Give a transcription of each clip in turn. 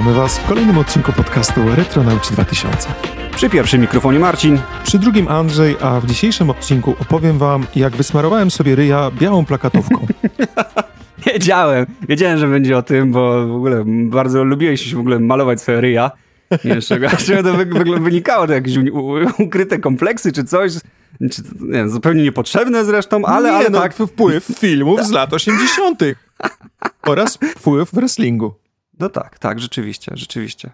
Witamy Was w kolejnym odcinku podcastu Retronauci 2000. Przy pierwszym mikrofonie Marcin. Przy drugim Andrzej, a w dzisiejszym odcinku opowiem Wam, jak wysmarowałem sobie ryja białą plakatówką. Wiedziałem, wiedziałem, że będzie o tym, bo w ogóle bardzo lubiłeś w ogóle malować sobie ryja. Nie wiem, z czego, to wy, wynikało, to jakieś ukryte kompleksy czy coś. Czy, nie wiem, zupełnie niepotrzebne zresztą, ale, nie, ale no, tak. wpływ filmów z lat 80. oraz wpływ w wrestlingu. No tak, tak, rzeczywiście, rzeczywiście.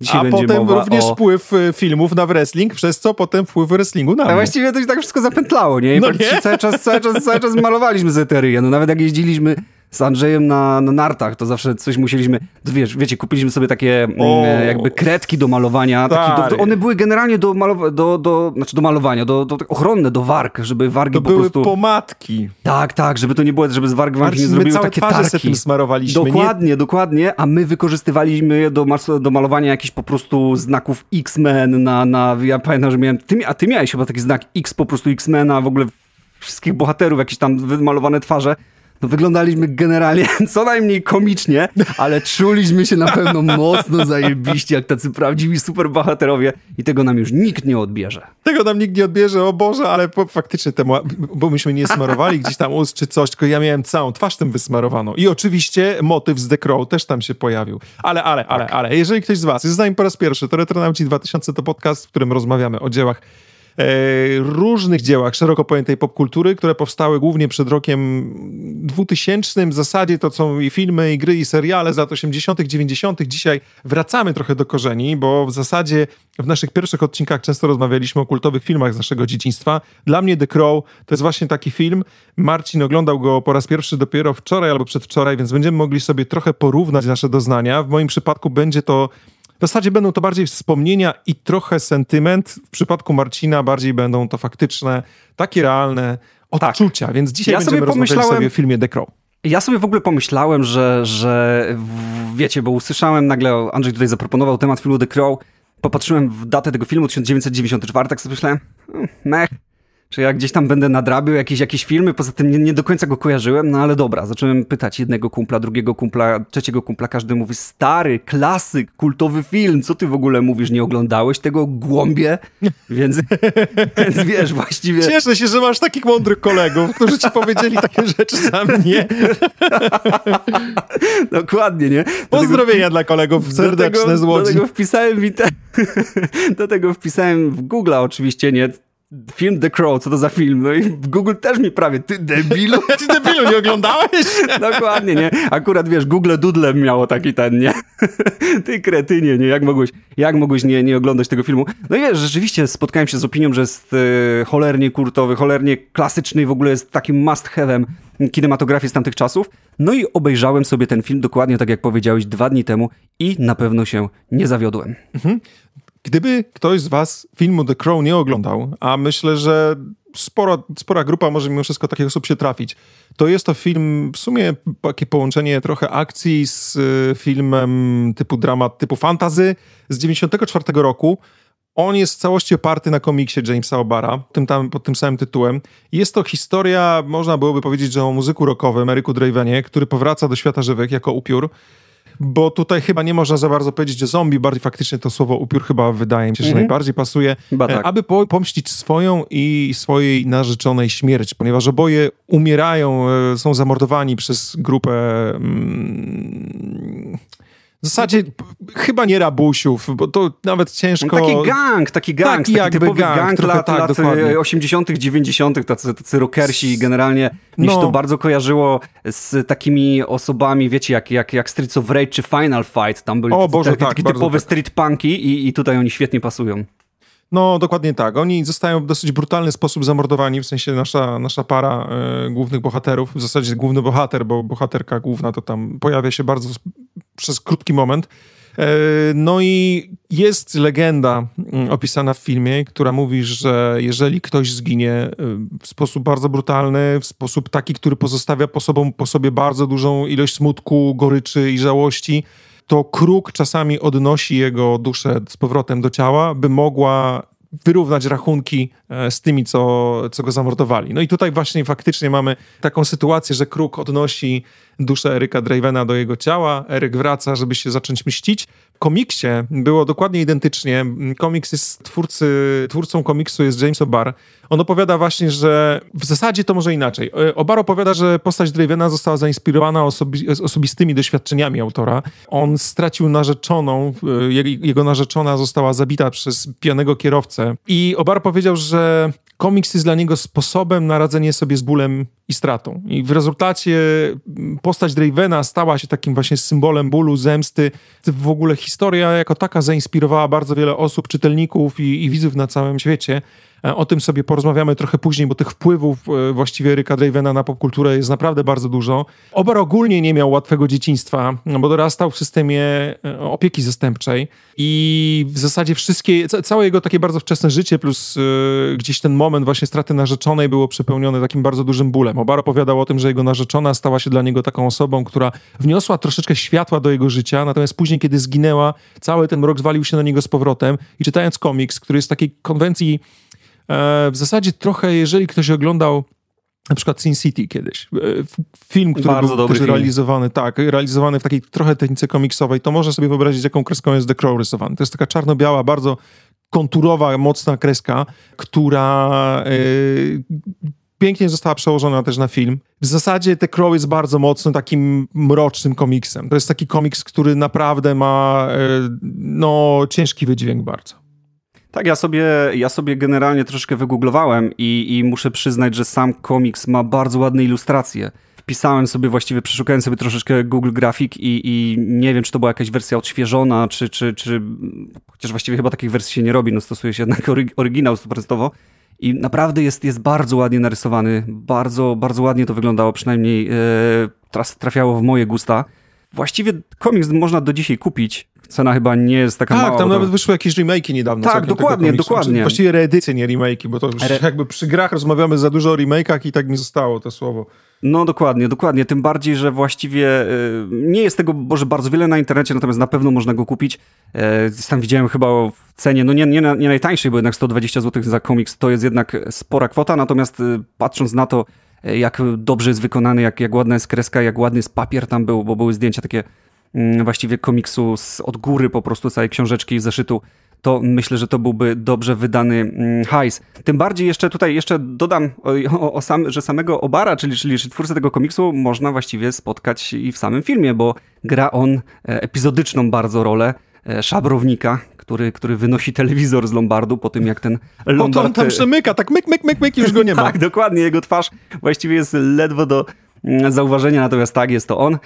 Dzisiaj A potem również o... wpływ y, filmów na wrestling, przez co potem wpływ wrestlingu na A mnie. właściwie to się tak wszystko zapętlało, nie? I no nie? Cały, czas, cały, czas, cały czas malowaliśmy zeteryję. No nawet jak jeździliśmy z Andrzejem na, na nartach, to zawsze coś musieliśmy, wiesz, wiecie, kupiliśmy sobie takie mm, o, jakby kredki do malowania. Taki, do, one były generalnie do, malowa do, do, znaczy do malowania, do, do, ochronne, do warg, żeby wargi to po były prostu... pomadki. Tak, tak, żeby to nie było, żeby z warg wam nie zrobiły takie tarki. tym smarowaliśmy. Dokładnie, nie? dokładnie, a my wykorzystywaliśmy je do, do malowania jakichś po prostu znaków X-Men na, na, ja pamiętam, że miałem, ty, a ty miałeś chyba taki znak X, po prostu X-Mena, w ogóle wszystkich bohaterów, jakieś tam wymalowane twarze no wyglądaliśmy generalnie co najmniej komicznie, ale czuliśmy się na pewno mocno zajebiście, jak tacy prawdziwi superbohaterowie i tego nam już nikt nie odbierze. Tego nam nikt nie odbierze, o Boże, ale po, faktycznie temu, bo myśmy nie smarowali gdzieś tam ust czy coś, tylko ja miałem całą twarz tym wysmarowaną. I oczywiście motyw z The Crow też tam się pojawił. Ale, ale, ale, tak. ale, jeżeli ktoś z was jest z nami po raz pierwszy, to Retronauci 2000 to podcast, w którym rozmawiamy o dziełach różnych dziełach szeroko pojętej popkultury, które powstały głównie przed rokiem 2000. W zasadzie to są i filmy, i gry, i seriale z lat 80., 90. Dzisiaj wracamy trochę do korzeni, bo w zasadzie w naszych pierwszych odcinkach często rozmawialiśmy o kultowych filmach z naszego dzieciństwa. Dla mnie The Crow to jest właśnie taki film. Marcin oglądał go po raz pierwszy dopiero wczoraj albo przedwczoraj, więc będziemy mogli sobie trochę porównać nasze doznania. W moim przypadku będzie to w zasadzie będą to bardziej wspomnienia i trochę sentyment. W przypadku Marcina bardziej będą to faktyczne, takie realne odczucia. Tak. Więc dzisiaj ja będziemy sobie rozmawiać sobie o filmie The Crow. Ja sobie w ogóle pomyślałem, że, że wiecie, bo usłyszałem nagle, Andrzej tutaj zaproponował temat filmu The Crow, popatrzyłem w datę tego filmu 1994, tak sobie myślałem, hmm, mech, czy ja gdzieś tam będę nadrabiał jakieś, jakieś filmy, poza tym nie, nie, do końca go kojarzyłem, no ale dobra, zacząłem pytać jednego kumpla, drugiego kumpla, trzeciego kumpla, każdy mówi, stary, klasyk, kultowy film, co ty w ogóle mówisz, nie oglądałeś tego głąbie? Więc, więc wiesz, właściwie... Cieszę się, że masz takich mądrych kolegów, którzy ci powiedzieli takie rzeczy za mnie. Dokładnie, nie? Do Pozdrowienia tego, dla kolegów serdeczne z Łodzi. Do tego wpisałem w do tego wpisałem w Google oczywiście, nie? Film The Crow, co to za film? No i Google też mi prawie, ty debilu. ty debilu, nie oglądałeś? Dokładnie, nie? Akurat, wiesz, Google Doodle miało taki ten, nie? ty kretynie, nie? Jak mogłeś, jak mogłeś nie, nie oglądać tego filmu? No i wiesz, rzeczywiście spotkałem się z opinią, że jest e, cholernie kurtowy, cholernie klasyczny i w ogóle jest takim must have'em kinematografii z tamtych czasów. No i obejrzałem sobie ten film dokładnie tak, jak powiedziałeś, dwa dni temu i na pewno się nie zawiodłem. Mhm. Gdyby ktoś z was filmu The Crow nie oglądał, a myślę, że spora, spora grupa może mimo wszystko takich osób się trafić, to jest to film, w sumie takie połączenie trochę akcji z y, filmem typu dramat, typu fantazy z 94 roku. On jest w całości oparty na komiksie Jamesa Obara, tym tam, pod tym samym tytułem. Jest to historia, można byłoby powiedzieć, że o muzyku rockowym, Eryku Dravenie, który powraca do świata żywych jako upiór bo tutaj chyba nie można za bardzo powiedzieć zombie, bardziej faktycznie to słowo upiór chyba wydaje mi się, że -hmm. najbardziej pasuje, e, tak. aby po, pomścić swoją i swojej narzeczonej śmierć, ponieważ oboje umierają, e, są zamordowani przez grupę... Mm, w zasadzie chyba nie rabusiów, bo to nawet ciężko... No taki gang, taki gang, taki, taki typowy gang, gang trochę, lat, tak, lat dokładnie. 80 dziewięćdziesiątych tacy, tacy rockersi generalnie mi no. się to bardzo kojarzyło z takimi osobami, wiecie, jak, jak, jak Streets of Rage czy Final Fight, tam byli o, Boże, takie, tak, typowe tak. street punki i, i tutaj oni świetnie pasują. No, dokładnie tak. Oni zostają w dosyć brutalny sposób zamordowani, w sensie nasza, nasza para e, głównych bohaterów, w zasadzie główny bohater, bo bohaterka główna to tam pojawia się bardzo przez krótki moment. E, no i jest legenda mm, opisana w filmie, która mówi, że jeżeli ktoś zginie e, w sposób bardzo brutalny, w sposób taki, który pozostawia po, sobą, po sobie bardzo dużą ilość smutku, goryczy i żałości, to kruk czasami odnosi jego duszę z powrotem do ciała, by mogła wyrównać rachunki e, z tymi, co, co go zamordowali. No i tutaj właśnie faktycznie mamy taką sytuację, że kruk odnosi duszę Eryka Dravena do jego ciała. Eryk wraca, żeby się zacząć mścić. Komiksie było dokładnie identycznie. Komiks jest twórcy, twórcą komiksu jest James O'Barr. On opowiada właśnie, że w zasadzie to może inaczej. E, O'Barr opowiada, że postać Dravena została zainspirowana osobi osobistymi doświadczeniami autora. On stracił narzeczoną, e, jego narzeczona została zabita przez pijanego kierowcę i O'Barr powiedział, że komiks jest dla niego sposobem na radzenie sobie z bólem i stratą. I w rezultacie postać Dravena stała się takim właśnie symbolem bólu, zemsty. W ogóle historia jako taka zainspirowała bardzo wiele osób, czytelników i, i widzów na całym świecie. E, o tym sobie porozmawiamy trochę później, bo tych wpływów e, właściwie Ryka Dravena na popkulturę jest naprawdę bardzo dużo. Obar ogólnie nie miał łatwego dzieciństwa, no bo dorastał w systemie e, opieki zastępczej i w zasadzie wszystkie, całe jego takie bardzo wczesne życie plus gdzieś ten moment właśnie straty narzeczonej było przepełnione takim bardzo dużym bólem. Obar opowiadał o tym, że jego narzeczona stała się dla niego taką osobą, która wniosła troszeczkę światła do jego życia, natomiast później, kiedy zginęła, cały ten rok zwalił się na niego z powrotem i czytając komiks, który jest takiej konwencji w zasadzie trochę, jeżeli ktoś oglądał na przykład Sin City kiedyś. E, film, który Bardzo był też realizowany, tak, realizowany w takiej trochę technice komiksowej, to może sobie wyobrazić, jaką kreską jest The Crow rysowany. To jest taka czarno-biała, bardzo konturowa, mocna kreska, która yy, pięknie została przełożona też na film. W zasadzie The Crow jest bardzo mocno takim mrocznym komiksem. To jest taki komiks, który naprawdę ma yy, no, ciężki wydźwięk bardzo. Tak, ja sobie, ja sobie generalnie troszkę wygooglowałem i, i muszę przyznać, że sam komiks ma bardzo ładne ilustracje. Wpisałem sobie, właściwie przeszukałem sobie troszeczkę Google Graphic i, i nie wiem, czy to była jakaś wersja odświeżona, czy, czy, czy chociaż właściwie chyba takich wersji się nie robi, no stosuje się jednak oryginał stuprocentowo. I naprawdę jest, jest bardzo ładnie narysowany, bardzo, bardzo ładnie to wyglądało, przynajmniej e, trafiało w moje gusta. Właściwie komiks można do dzisiaj kupić cena chyba nie jest taka tak, mała. Tak, tam nawet wyszły jakieś remake'i niedawno. Tak, dokładnie, dokładnie. Właściwie reedycje, nie remake'i, bo to już Re... jakby przy grach rozmawiamy za dużo o remake'ach i tak mi zostało to słowo. No dokładnie, dokładnie. Tym bardziej, że właściwie y, nie jest tego może bardzo wiele na internecie, natomiast na pewno można go kupić. Tam widziałem chyba w cenie, no nie, nie, nie najtańszej, bo jednak 120 zł za komiks to jest jednak spora kwota, natomiast y, patrząc na to, jak dobrze jest wykonany, jak, jak ładna jest kreska, jak ładny jest papier tam był, bo były zdjęcia takie właściwie komiksu z, od góry po prostu całej książeczki i zeszytu, to myślę, że to byłby dobrze wydany mm, hajs. Tym bardziej jeszcze tutaj jeszcze dodam, o, o sam, że samego Obara, czyli, czyli twórcę tego komiksu, można właściwie spotkać i w samym filmie, bo gra on e, epizodyczną bardzo rolę e, szabrownika, który, który wynosi telewizor z Lombardu po tym, jak ten Lombard... O, to tam przemyka, tak myk, myk, myk, myk, już go nie ma. tak, dokładnie, jego twarz właściwie jest ledwo do mm, zauważenia, natomiast tak, jest to on e,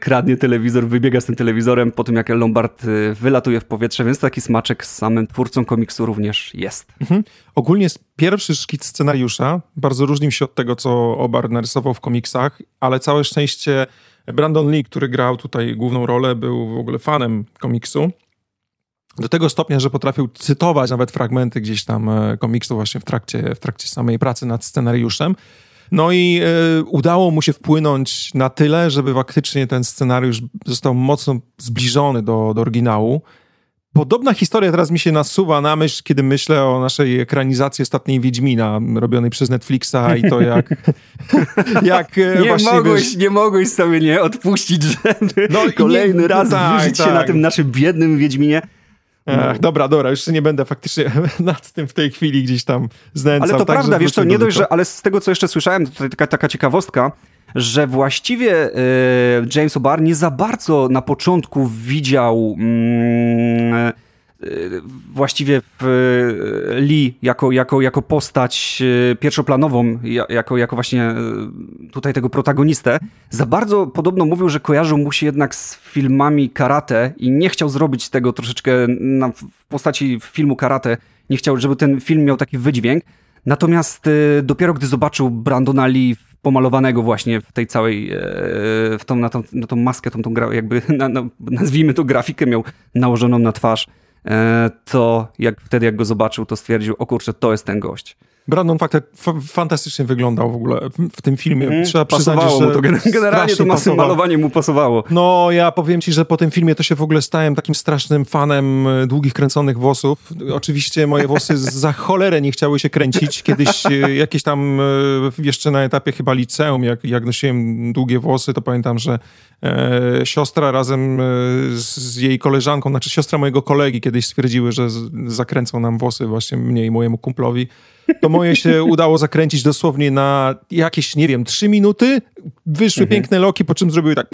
kradnie telewizor, wybiega z tym telewizorem po tym, jak Lombard e, wylatuje w powietrze, więc taki smaczek z samym twórcą komiksu również jest. Mhm. Ogólnie pierwszy szkic scenariusza, bardzo różnił się od tego, co Obar narysował w komiksach, ale całe szczęście Brandon Lee, który grał tutaj główną rolę, był w ogóle fanem komiksu. Do tego stopnia, że potrafił cytować nawet fragmenty gdzieś tam e, komiksu właśnie w trakcie, w trakcie samej pracy nad scenariuszem. No i y, udało mu się wpłynąć na tyle, żeby faktycznie ten scenariusz został mocno zbliżony do, do oryginału. Podobna historia teraz mi się nasuwa na myśl, kiedy myślę o naszej ekranizacji ostatniej Wiedźmina, robionej przez Netflixa i to jak... jak e, nie, właśnie, mogłeś, wiesz... nie mogłeś sobie nie odpuścić, żeby no, kolejny nie, raz tak, tak. się na tak. tym naszym biednym Wiedźminie. Ech, no. dobra, dobra, już nie będę faktycznie nad tym w tej chwili gdzieś tam znęcał. Ale to tak, prawda, wiesz co, nie dość, że, ale z tego, co jeszcze słyszałem, tutaj taka, taka ciekawostka, że właściwie y, James O'Barr nie za bardzo na początku widział mm, właściwie w y, Lee jako, jako, jako postać y, pierwszoplanową, jako, jako właśnie tutaj tego protagonistę, za bardzo podobno mówił, że kojarzył mu się jednak z filmami karate i nie chciał zrobić tego troszeczkę na, w postaci filmu karate, nie chciał, żeby ten film miał taki wydźwięk. Natomiast dopiero gdy zobaczył Brandona Lee pomalowanego właśnie w tej całej, w tą, na, tą, na tą maskę, tą, tą jakby na, na, nazwijmy to grafikę miał nałożoną na twarz, E, to jak wtedy jak go zobaczył, to stwierdził, o kurczę, to jest ten gość. Brandon fakt, fantastycznie wyglądał w ogóle w, tym filmie. Mm, Trzeba pasowało przyznać, mu to. Generalnie to pasowało. malowanie mu pasowało. No, ja powiem ci, że po tym filmie to się w ogóle stałem takim strasznym fanem e, długich, kręconych włosów. Oczywiście moje włosy za cholerę nie chciały się kręcić. Kiedyś e, jakieś tam e, jeszcze na etapie chyba liceum, jak, jak nosiłem długie włosy, to pamiętam, że e, siostra razem z, jej koleżanką, znaczy siostra mojego kolegi kiedyś stwierdziły, że zakręcą nam włosy właśnie mnie i mojemu kumplowi to moje się udało zakręcić dosłownie na jakieś, nie wiem, trzy minuty. Wyszły mhm. piękne loki, po czym zrobiły tak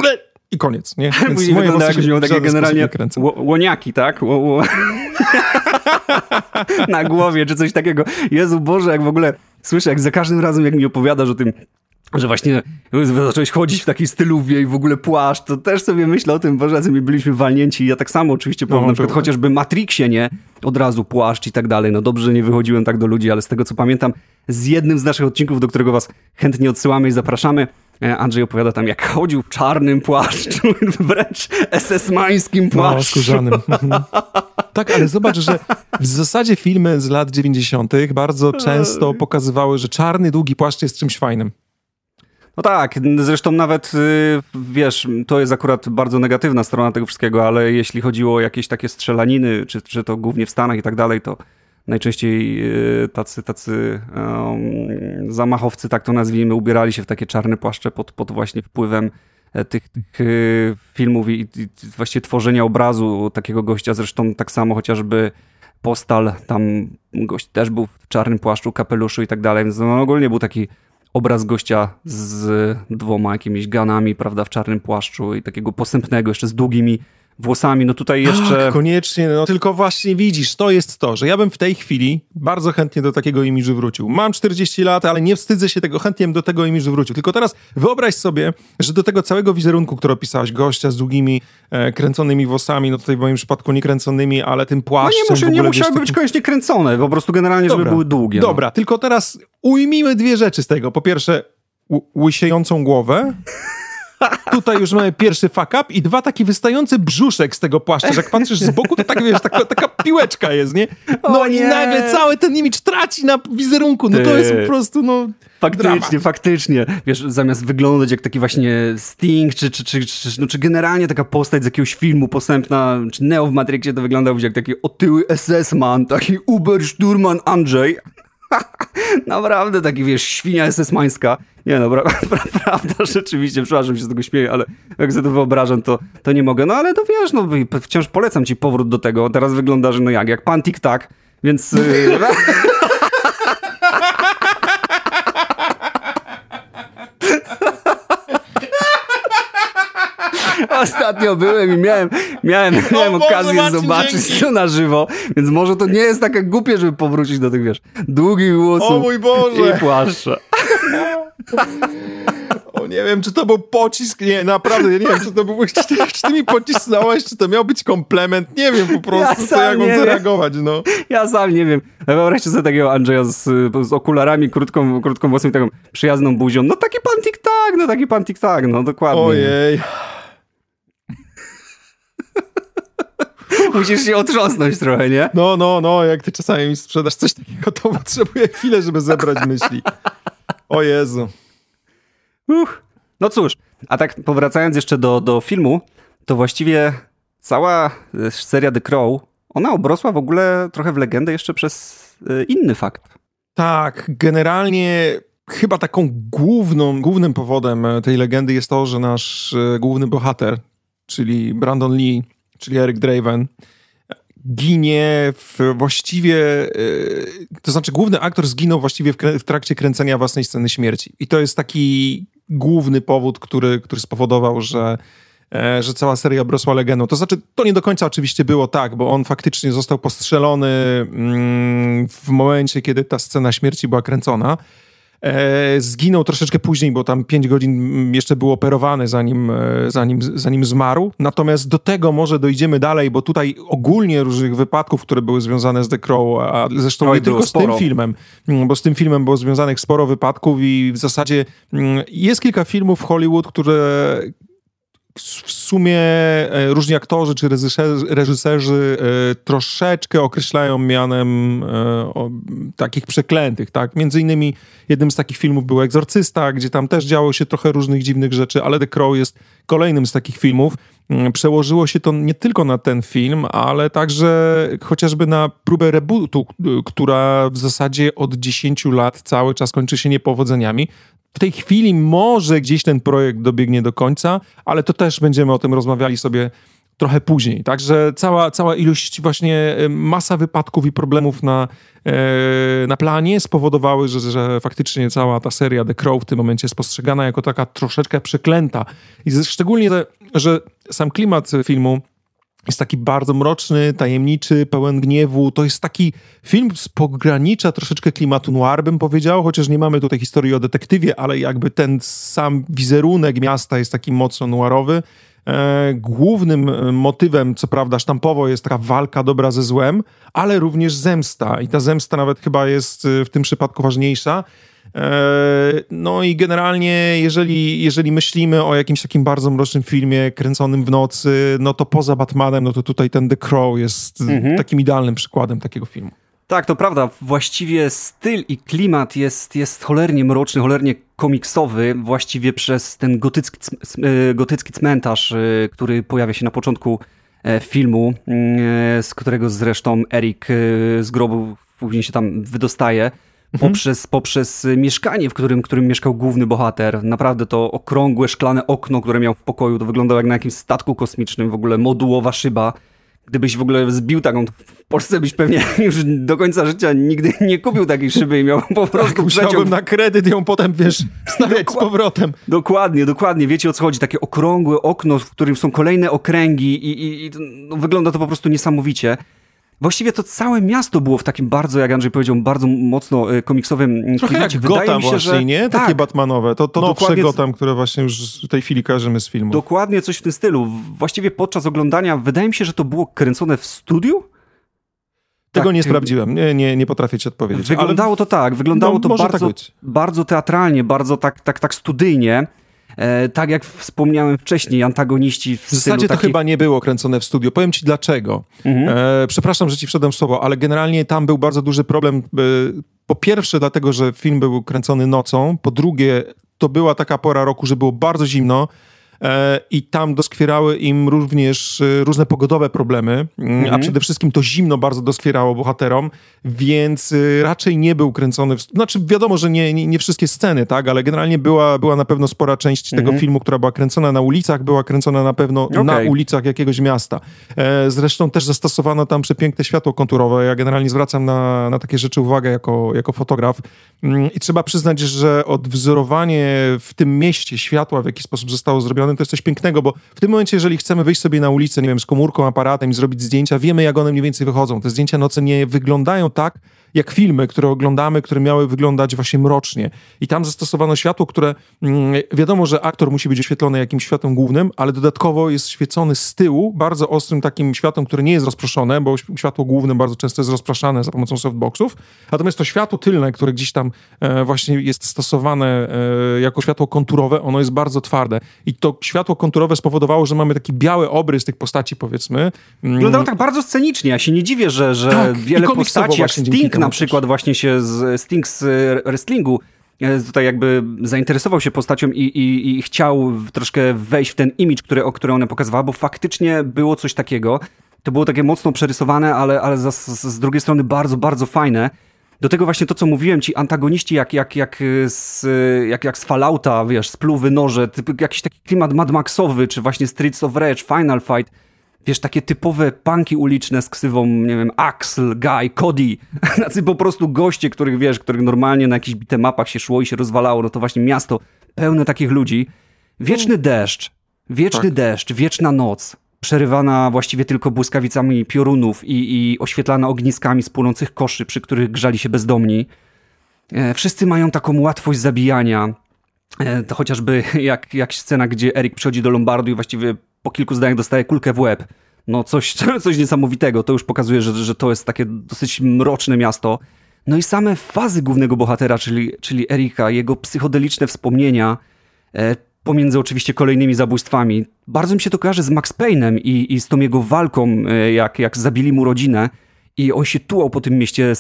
i koniec, nie? Więc moje włosy jakbyś miał takie generalnie łoniaki, tak? na głowie, czy coś takiego. Jezu Boże, jak w ogóle słyszę, jak za każdym razem, jak mi opowiadasz o tym, że właśnie zacząłeś chodzić w takiej styluwie i w ogóle płaszcz, to też sobie myślę o tym, jacy my byliśmy walnięci. Ja tak samo oczywiście po no, na przykład chociażby Matrixie, nie? Od razu płaszcz i tak dalej. No dobrze, że nie wychodziłem tak do ludzi, ale z tego co pamiętam, z jednym z naszych odcinków, do którego was chętnie odsyłamy i zapraszamy, e, Andrzej opowiada tam, jak chodził w czarnym płaszczu, wręcz SS-mańskim no, płaszczu. No, tak, ale zobacz, że w zasadzie filmy z lat 90. bardzo często pokazywały, że czarny, długi płaszcz jest czymś fajnym. No tak, zresztą nawet, y, wiesz, to jest akurat bardzo negatywna strona tego wszystkiego, ale jeśli chodziło o jakieś takie strzelaniny, czy, czy to głównie w Stanach i tak dalej, to najczęściej y, tacy, tacy um, zamachowcy, tak to nazwijmy, ubierali się w takie czarne płaszcze pod, pod właśnie wpływem e, tych, tych y, filmów i, i tworzenia obrazu takiego gościa. Zresztą tak samo chociażby Postal, tam gość też był w czarnym płaszczu, kapeluszu i tak dalej, więc no, ogólnie był taki obraz gościa z dwoma jakimiś ganami, prawda, w czarnym płaszczu i takiego posępnego, jeszcze z długimi włosami, no tutaj jeszcze... Ach, koniecznie, no tylko właśnie widzisz, to jest to, że ja bym w tej chwili bardzo chętnie do takiego imidżu wrócił. Mam 40 lat, ale nie wstydzę się tego, chętnie bym do tego imidżu wrócił. Tylko teraz wyobraź sobie, że do tego całego wizerunku, który opisałeś, gościa z długimi, e, kręconymi włosami, no tutaj w moim przypadku nie kręconymi, ale tym płaszczem... No nie, muszę, nie musiały być koniecznie kręcone, po prostu generalnie, dobra, żeby były długie. No. Dobra, no. tylko teraz ujmijmy dwie rzeczy z tego. Po pierwsze, łysiejącą głowę Tutaj już mamy pierwszy fuck up i dwa taki wystający brzuszek z tego płaszcza. Jak patrzysz z boku, to tak wiesz, taka, taka piłeczka jest, nie? No i nagle cały ten imidż traci na wizerunku. No to jest po prostu, no... Faktycznie, drama. faktycznie. Wiesz, zamiast wyglądać jak taki właśnie Sting, czy, czy, czy, czy, no, czy generalnie taka postać z jakiegoś filmu posępna, czy Neo w Matrixie, to wyglądał jak taki otyły SS-man, taki Uber-Sturman Andrzej. Naprawdę taki, wiesz, świnia SS-mańska. Nie no, pra, pra, prawda, rzeczywiście, przepraszam się z tego śmieję, ale jak sobie to wyobrażam, to, to nie mogę. No ale to wiesz, no wciąż polecam ci powrót do tego. Teraz wygląda, że no jak, jak pan tik-tak, więc... Yy, Ostatnio byłem i miałem, miałem, miałem okazję zobaczyć dzięki. to na żywo, więc może to nie jest takie głupie, żeby powrócić do tych, wiesz, długich włosów o mój Boże. i płaszcza. O, nie wiem, czy to był pocisk, nie, naprawdę, nie wiem, czy to był, czy ty, czy ty mi pocisnąłeś, czy to miał być komplement, nie wiem po prostu, ja co, jak mam zareagować, no. Ja sam nie wiem. Wyobraźcie sobie takiego Andrzeja z, z okularami, krótką, krótką włosą i taką przyjazną buzią, no taki pan tik-tak, no taki pan tik-tak, no dokładnie. Ojej. Musisz się otrząsnąć trochę, nie? No, no, no, jak ty czasami mi sprzedasz coś takiego, to potrzebuję chwilę, żeby zebrać myśli. O Jezu. Uch. No cóż, a tak powracając jeszcze do, do filmu, to właściwie cała e, seria The Crow, ona obrosła w ogóle trochę w legendę jeszcze przez e, inny fakt. Tak, generalnie chyba taką główną, głównym powodem tej legendy jest to, że nasz e, główny bohater, czyli Brandon Lee, czyli Eric Draven, ginie właściwie, e, to znaczy główny aktor zginął właściwie w, w, trakcie kręcenia własnej sceny śmierci. I to jest taki główny powód, który, który spowodował, że, e, że cała seria obrosła legendą. To znaczy, to nie do końca oczywiście było tak, bo on faktycznie został postrzelony mm, w momencie, kiedy ta scena śmierci była kręcona. E, zginął troszeczkę później, bo tam 5 godzin jeszcze był operowany, zanim, e, zanim, zanim zmarł. Natomiast do tego może dojdziemy dalej, bo tutaj ogólnie różnych wypadków, które były związane z The Crow, a zresztą Oj, nie tylko sporo. z tym filmem, mm, bo z tym filmem było związanych sporo wypadków i w zasadzie mm, jest kilka filmów w Hollywood, które w sumie e, różni aktorzy czy reżyserzy, e, troszeczkę określają mianem e, takich przeklętych, tak? Między innymi jednym z takich filmów był Egzorcysta, gdzie tam też działo się trochę różnych dziwnych rzeczy, ale The Crow jest kolejnym z takich filmów. Mm, przełożyło się to nie tylko na ten film, ale także chociażby na próbę rebootu, która w zasadzie od 10 lat cały czas kończy się niepowodzeniami w tej chwili może gdzieś ten projekt dobiegnie do końca, ale to też będziemy o tym rozmawiali sobie trochę później. Także cała, cała ilość, właśnie y, masa wypadków i problemów na, e, na planie spowodowały, że, że faktycznie cała ta seria The Crow w tym momencie jest postrzegana jako taka troszeczkę przeklęta. I szczególnie, że sam klimat filmu jest taki bardzo mroczny, tajemniczy, pełen gniewu. To jest taki film z pogranicza troszeczkę klimatu noir, bym powiedział, chociaż nie mamy tutaj historii o detektywie, ale jakby ten sam wizerunek miasta jest taki mocno noirowy. E, głównym e, motywem, co prawda sztampowo, jest taka walka dobra ze złem, ale również zemsta. I ta zemsta nawet chyba jest e, w tym przypadku ważniejsza. E, no i generalnie, jeżeli, jeżeli myślimy o jakimś takim bardzo mrocznym filmie kręconym w nocy, no to poza Batmanem, no to tutaj ten The Crow jest mhm. takim idealnym przykładem takiego filmu. Tak, to prawda. Właściwie styl i klimat jest, jest cholernie mroczny, cholernie komiksowy, właściwie przez ten gotycki, e, gotycki cmentarz, e, który pojawia się na początku filmu, z którego zresztą Eric z grobu później się tam wydostaje. Mhm. poprzez, poprzez mieszkanie, w którym, którym mieszkał główny bohater. Naprawdę to okrągłe, szklane okno, które miał w pokoju, to wyglądało jak na jakimś statku kosmicznym, w ogóle modułowa szyba. Gdybyś w ogóle zbił taką, w Polsce byś pewnie już do końca życia nigdy nie kupił takiej szyby i miał po tak, prostu tak, przeciąg. na kredyt ją potem, wiesz, stawiać z powrotem. Dokładnie, dokładnie. Wiecie o co chodzi. Takie okrągłe okno, w którym są kolejne okręgi i, i, i no, wygląda to po prostu niesamowicie. Właściwie to całe miasto było w takim bardzo, jak Andrzej powiedział, bardzo mocno e, komiksowym mm, Trochę klimacie. jak Wydaje Gotham mi się, właśnie, że... nie? Takie tak. Batmanowe. To, to nowsze dokładnie... Gotham, które właśnie już w tej chwili kojarzymy z filmu. Dokładnie coś w tym stylu. Właściwie podczas oglądania wydaje mi się, że to było kręcone w studiu? Tego tak, nie sprawdziłem, nie, nie, nie potrafię ci odpowiedzieć. Wyglądało ale... to tak, wyglądało no, to tak bardzo, tak bardzo teatralnie, bardzo tak, tak, tak studyjnie. E, tak jak wspomniałem wcześniej, antagoniści w, w zasadzie to chyba nie było kręcone w studio. Powiem ci dlaczego. Mhm. E, przepraszam, że ci wszedłem w słowo, ale generalnie tam był bardzo duży problem. E, po pierwsze, dlatego, że film był kręcony nocą. Po drugie, to była taka pora roku, że było bardzo zimno. E, i tam doskwierały im również e, różne pogodowe problemy, mm, mhm. a przede wszystkim to zimno bardzo doskwierało bohaterom, więc e, raczej nie był kręcony, w... znaczy wiadomo, że nie, nie, nie, wszystkie sceny, tak, ale generalnie była, była na pewno spora część mhm. tego filmu, która była kręcona na ulicach, była kręcona na pewno okay. na ulicach jakiegoś miasta. Zresztą też zastosowano tam przepiękne światło konturowe, ja generalnie zwracam na, na takie rzeczy uwagę jako, jako fotograf mm, i trzeba przyznać, że odwzorowanie w tym mieście światła, w jaki sposób zostało zrobione, to jest coś pięknego, bo w tym momencie, jeżeli chcemy wyjść sobie na ulicę, nie wiem, z komórką, aparatem i zrobić zdjęcia, wiemy, jak one mniej więcej wychodzą. Te zdjęcia noce nie wyglądają tak, jak filmy, które oglądamy, które miały wyglądać właśnie mrocznie. I tam zastosowano światło, które mm, wiadomo, że aktor musi być oświetlony jakimś światłem głównym, ale dodatkowo jest świecony z tyłu bardzo ostrym takim światłem, które nie jest rozproszone, bo światło główne bardzo często jest rozpraszane za pomocą softboxów. Natomiast to światło tylne, które gdzieś tam e, właśnie jest stosowane e, jako światło konturowe, ono jest bardzo twarde. I to światło konturowe spowodowało, że mamy taki biały obrys tych postaci, powiedzmy. Mm. Wyglądało tak bardzo scenicznie. Ja się nie dziwię, że, że tak, wiele postaci, jak Sting na przykład właśnie się z Sting z wrestlingu e, tutaj jakby zainteresował się postacią i, i, i chciał troszkę wejść w ten image, który, o który one pokazywała, bo faktycznie było coś takiego. To było takie mocno przerysowane, ale, ale z, z drugiej strony bardzo, bardzo fajne. Do tego właśnie to, co mówiłem, ci antagoniści jak, jak, jak, z, jak, jak z Fallouta, wiesz, spluwy noże, typ, jakiś taki klimat Mad Maxowy, czy właśnie Streets of Rage, Final Fight wiesz, takie typowe punki uliczne z ksywą, nie wiem, Axel, Guy, Cody, tacy po prostu goście, których, wiesz, których normalnie na jakichś bitemapach się szło i się rozwalało, no to właśnie miasto pełne takich ludzi. Wieczny no. deszcz, wieczny tak. deszcz, wieczna noc, przerywana właściwie tylko błyskawicami piorunów i, i oświetlana ogniskami z płonących koszy, przy których grzali się bezdomni. E, wszyscy mają taką łatwość zabijania. E, to chociażby jak, jak scena, gdzie Erik przychodzi do Lombardu i właściwie po kilku zdaniach dostaje kulkę w łeb. No coś, coś niesamowitego. To już pokazuje, że, że to jest takie dosyć mroczne miasto. No i same fazy głównego bohatera, czyli, czyli Erika, jego psychodeliczne wspomnienia, e, pomiędzy oczywiście kolejnymi zabójstwami. Bardzo mi się to kojarzy z Max Payne'em i, i z tą jego walką, e, jak, jak zabili mu rodzinę. I on się tułał po tym mieście,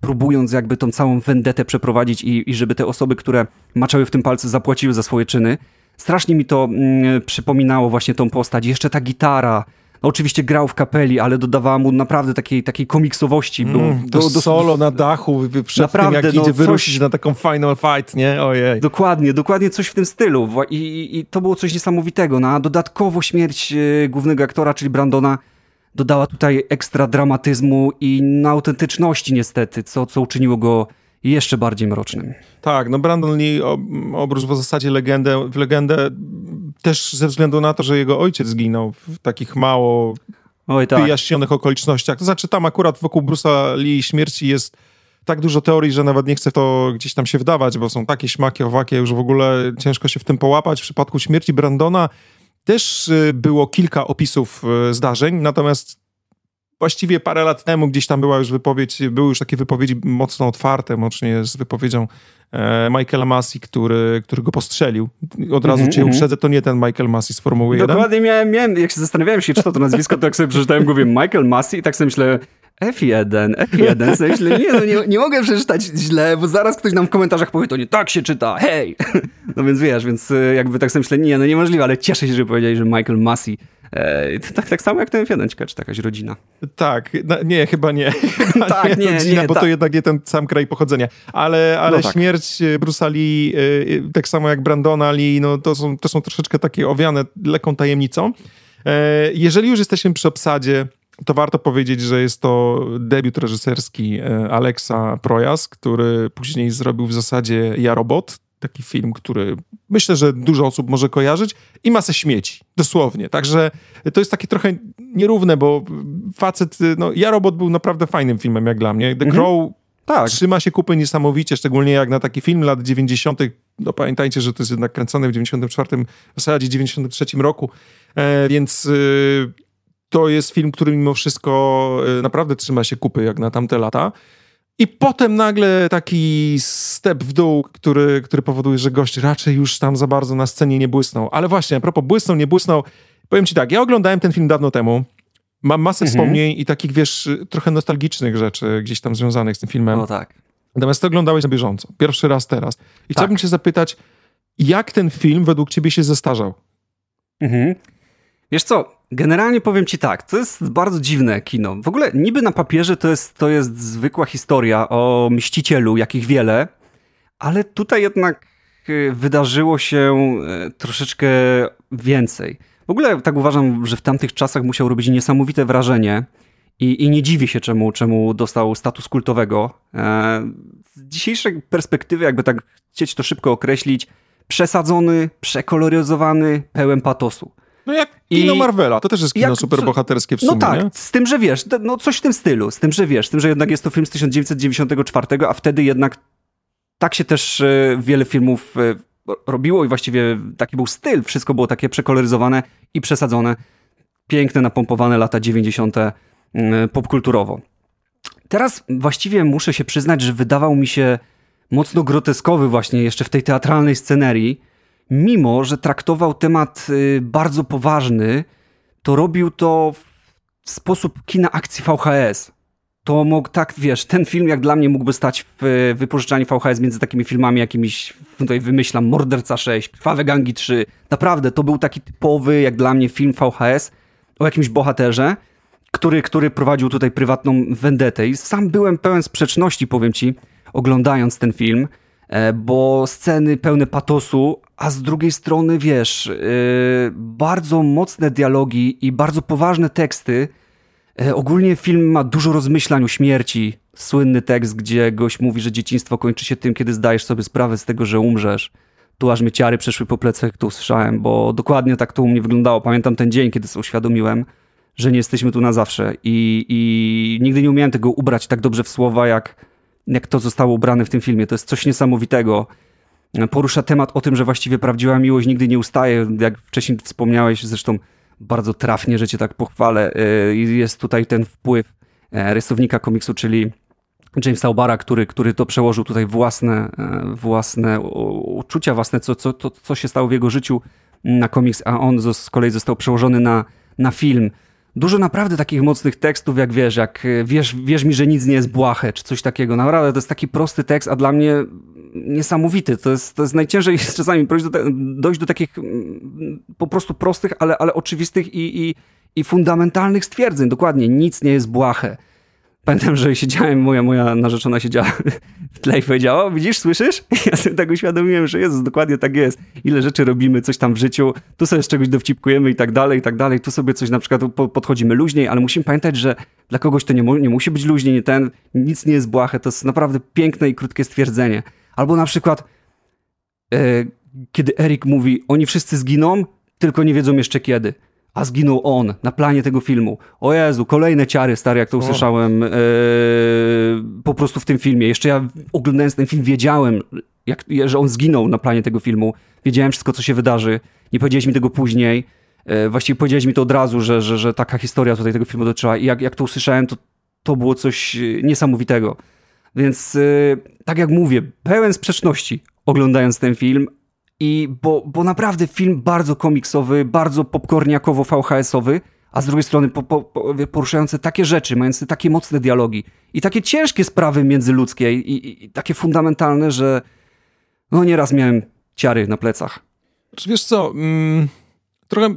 próbując jakby tą całą vendetę przeprowadzić i, i żeby te osoby, które maczały w tym palce, zapłaciły za swoje czyny. Strasznie mi to mm, przypominało właśnie tą postać. Jeszcze ta gitara, no, oczywiście grał w kapeli, ale dodawała mu naprawdę takiej, takiej komiksowości. Był, mm, do, do, solo na dachu, przed naprawdę, tym, jak no, idzie wyruszyć coś... na taką final fight, nie? Ojej. Dokładnie, dokładnie coś w tym stylu. I, i, i to było coś niesamowitego. No, a dodatkowo śmierć e, głównego aktora, czyli Brandona, dodała tutaj ekstra dramatyzmu i na autentyczności niestety, co, co uczyniło go jeszcze bardziej mrocznym. Tak, no Brandon Lee obrósł w zasadzie legendę, w legendę też ze względu na to, że jego ojciec zginął w takich mało Oj, tak. wyjaśnionych okolicznościach. To znaczy tam akurat wokół Bruce'a Lee śmierci jest tak dużo teorii, że nawet nie chcę to gdzieś tam się wdawać, bo są takie śmaki, owakie, już w ogóle ciężko się w tym połapać. W przypadku śmierci Brandona też y, było kilka opisów y, zdarzeń, natomiast właściwie parę lat temu gdzieś tam była już wypowiedź, były już takie wypowiedzi mocno otwarte, łącznie z wypowiedzią e, Michaela Massey, który, który go postrzelił. Od razu mm -hmm, cię mm -hmm. uprzedzę, to nie ten Michael Massey z Formuły 1. Dokładnie miałem, miałem, jak się zastanawiałem się, czy to to nazwisko, to jak sobie przeczytałem, mówię Michael Massey i tak sobie myślę, F1, F1, sobie myślę, nie, no nie, nie mogę przeczytać źle, bo zaraz ktoś nam w komentarzach powie, to nie tak się czyta, hej! No więc wiesz, więc e, jakby tak sobie myślę, nie, no niemożliwe, ale cieszę się, że powiedzieli, że Michael Massey E, tak, tak samo jak ten F1, czy takaś rodzina. Tak, no, nie, chyba nie. Chyba tak, nie, nie, rodzina, nie, bo tak. to jednak nie ten sam kraj pochodzenia. Ale, ale no tak. śmierć e, Bruce'a Lee, e, tak samo jak Brandona Lee, no to są, to są troszeczkę takie owiane lekką tajemnicą. Jeżeli już jesteśmy przy obsadzie, to warto powiedzieć, że jest to debiut reżyserski Alexa Projas, który później zrobił w zasadzie Ja Robot, taki film, który myślę, że dużo osób może kojarzyć i masę śmieci, dosłownie. Także to jest takie trochę nierówne, bo facet, no ja Robot był naprawdę fajnym filmem jak dla mnie. The mhm. Crow tak. trzyma się kupy niesamowicie, szczególnie jak na taki film lat 90. No pamiętajcie, że to jest jednak kręcony w 94, w zasadzie 93 roku, e, więc y, to jest film, który mimo wszystko y, naprawdę trzyma się kupy jak na tamte lata. I potem nagle taki step w dół, który, który powoduje, że gość raczej już tam za bardzo na scenie nie błysnął. Ale właśnie, a propos błysnął, nie błysnął, powiem ci tak, ja oglądałem ten film dawno temu, mam masę mhm. wspomnień i takich, wiesz, trochę nostalgicznych rzeczy gdzieś tam związanych z tym filmem. O tak. Natomiast to oglądałeś na bieżąco, pierwszy raz teraz. I tak. chciałbym cię zapytać, jak ten film według ciebie się zestarzał? Mhm. Wiesz co, generalnie powiem ci tak, to jest bardzo dziwne kino. W ogóle niby na papierze to jest, to jest zwykła historia o mścicielu, jakich wiele, ale tutaj jednak y, wydarzyło się y, troszeczkę więcej. W ogóle tak uważam, że w tamtych czasach musiał robić niesamowite wrażenie i, i nie dziwię się, czemu, czemu dostał status kultowego. E, z dzisiejszej perspektywy, jakby tak chcieć to szybko określić, przesadzony, przekoloryzowany, pełen patosu. No jak kino I Marvela, to też jest kino jak, superbohaterskie w no sumie, No tak, nie? z tym, że wiesz, no coś w tym stylu, z tym, że wiesz, z tym, że jednak jest to film z 1994, a wtedy jednak tak się też e, wiele filmów e, robiło i właściwie taki był styl, wszystko było takie przekoloryzowane i przesadzone. Piękne, napompowane lata 90. Mm, popkulturowo. Teraz właściwie muszę się przyznać, że wydawał mi się mocno groteskowy właśnie jeszcze w tej teatralnej scenerii, mimo że traktował temat y, bardzo poważny, to robił to w sposób kina akcji VHS. To mógł, tak wiesz, ten film jak dla mnie mógłby stać w wypożyczalni VHS między takimi filmami jakimiś, tutaj wymyślam, Morderca 6, Krwawe Gangi 3. Naprawdę, to był taki typowy, jak dla mnie, film VHS o jakimś bohaterze, który, który prowadził tutaj prywatną vendetę. I sam byłem pełen sprzeczności, powiem ci, oglądając ten film. E, bo sceny pełne patosu, a z drugiej strony, wiesz, e, bardzo mocne dialogi i bardzo poważne teksty. E, ogólnie film ma dużo rozmyślań o śmierci. Słynny tekst, gdzie gość mówi, że dzieciństwo kończy się tym, kiedy zdajesz sobie sprawę z tego, że umrzesz. Tu aż mi ciary przeszły po plecach, tu usłyszałem, bo dokładnie tak to u mnie wyglądało. Pamiętam ten dzień, kiedy sobie uświadomiłem, że nie jesteśmy tu na zawsze. I, i nigdy nie umiałem tego ubrać tak dobrze w słowa, jak jak to zostało ubrane w tym filmie. To jest coś niesamowitego. Porusza temat o tym, że właściwie prawdziwa miłość nigdy nie ustaje. Jak wcześniej wspomniałeś, zresztą bardzo trafnie, że cię tak pochwalę. Y, jest tutaj ten wpływ e, rysownika komiksu, czyli Jamesa Obara, który, który to przełożył tutaj własne, e, własne uczucia, własne, co, co, to, co się stało w jego życiu na komiks, a on z kolei został przełożony na, na film. Dużo naprawdę takich mocnych tekstów, jak wiesz, jak e, wiesz, wiesz mi, że nic nie jest błahe, czy coś takiego. Naprawdę to jest taki prosty tekst, a dla mnie niesamowity. To jest, to jest najciężej czasami dojść do, dojść do takich mm, po prostu prostych, ale, ale oczywistych i, i, i fundamentalnych stwierdzeń. Dokładnie, nic nie jest błahe. Pamiętam, że siedziałem, moja, moja narzeczona siedziała w tle i powiedziała, widzisz, słyszysz? Ja sobie tak uświadomiłem, że Jezus, dokładnie tak jest. Ile rzeczy robimy, coś tam w życiu, tu sobie z czegoś dowcipkujemy i tak dalej, i tak dalej. Tu sobie coś na przykład podchodzimy luźniej, ale musimy pamiętać, że dla kogoś to nie, nie musi być luźniej, nie ten, nic nie jest błahe. To jest naprawdę piękne i krótkie stwierdzenie. Albo na przykład, e, kiedy Erik mówi, oni wszyscy zginą, tylko nie wiedzą jeszcze kiedy a zginął on na planie tego filmu. O Jezu, kolejne ciary, stary, jak to usłyszałem e, po prostu w tym filmie. Jeszcze ja oglądając ten film wiedziałem, jak, że on zginął na planie tego filmu. Wiedziałem wszystko, co się wydarzy. Nie powiedziałeś mi tego później. E, właściwie powiedziałeś mi to od razu, że, że, że taka historia tutaj tego filmu dotyczyła. I jak, jak to usłyszałem, to, to było coś niesamowitego. Więc e, tak jak mówię, pełen sprzeczności oglądając ten film, i bo, bo naprawdę film bardzo komiksowy, bardzo popcorniakowo VHS-owy, a z drugiej strony po, po, poruszający takie rzeczy, mający takie mocne dialogi i takie ciężkie sprawy międzyludzkie i, i, i takie fundamentalne, że no nieraz miałem ciary na plecach. Wiesz co, mm, trochę,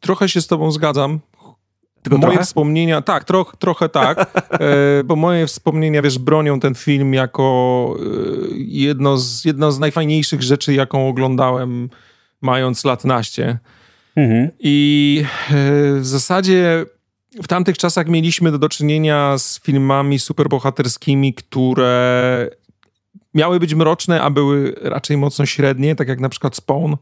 trochę się z tobą zgadzam, tylko moje trochę? wspomnienia, tak, troch, trochę tak, e, bo moje wspomnienia, wiesz, bronią ten film jako e, jedno, z, jedno z najfajniejszych rzeczy, jaką oglądałem mając lat naście. Mhm. I e, w zasadzie w tamtych czasach mieliśmy do czynienia z filmami superbohaterskimi, które miały być mroczne, a były raczej mocno średnie, tak jak na przykład Spawn.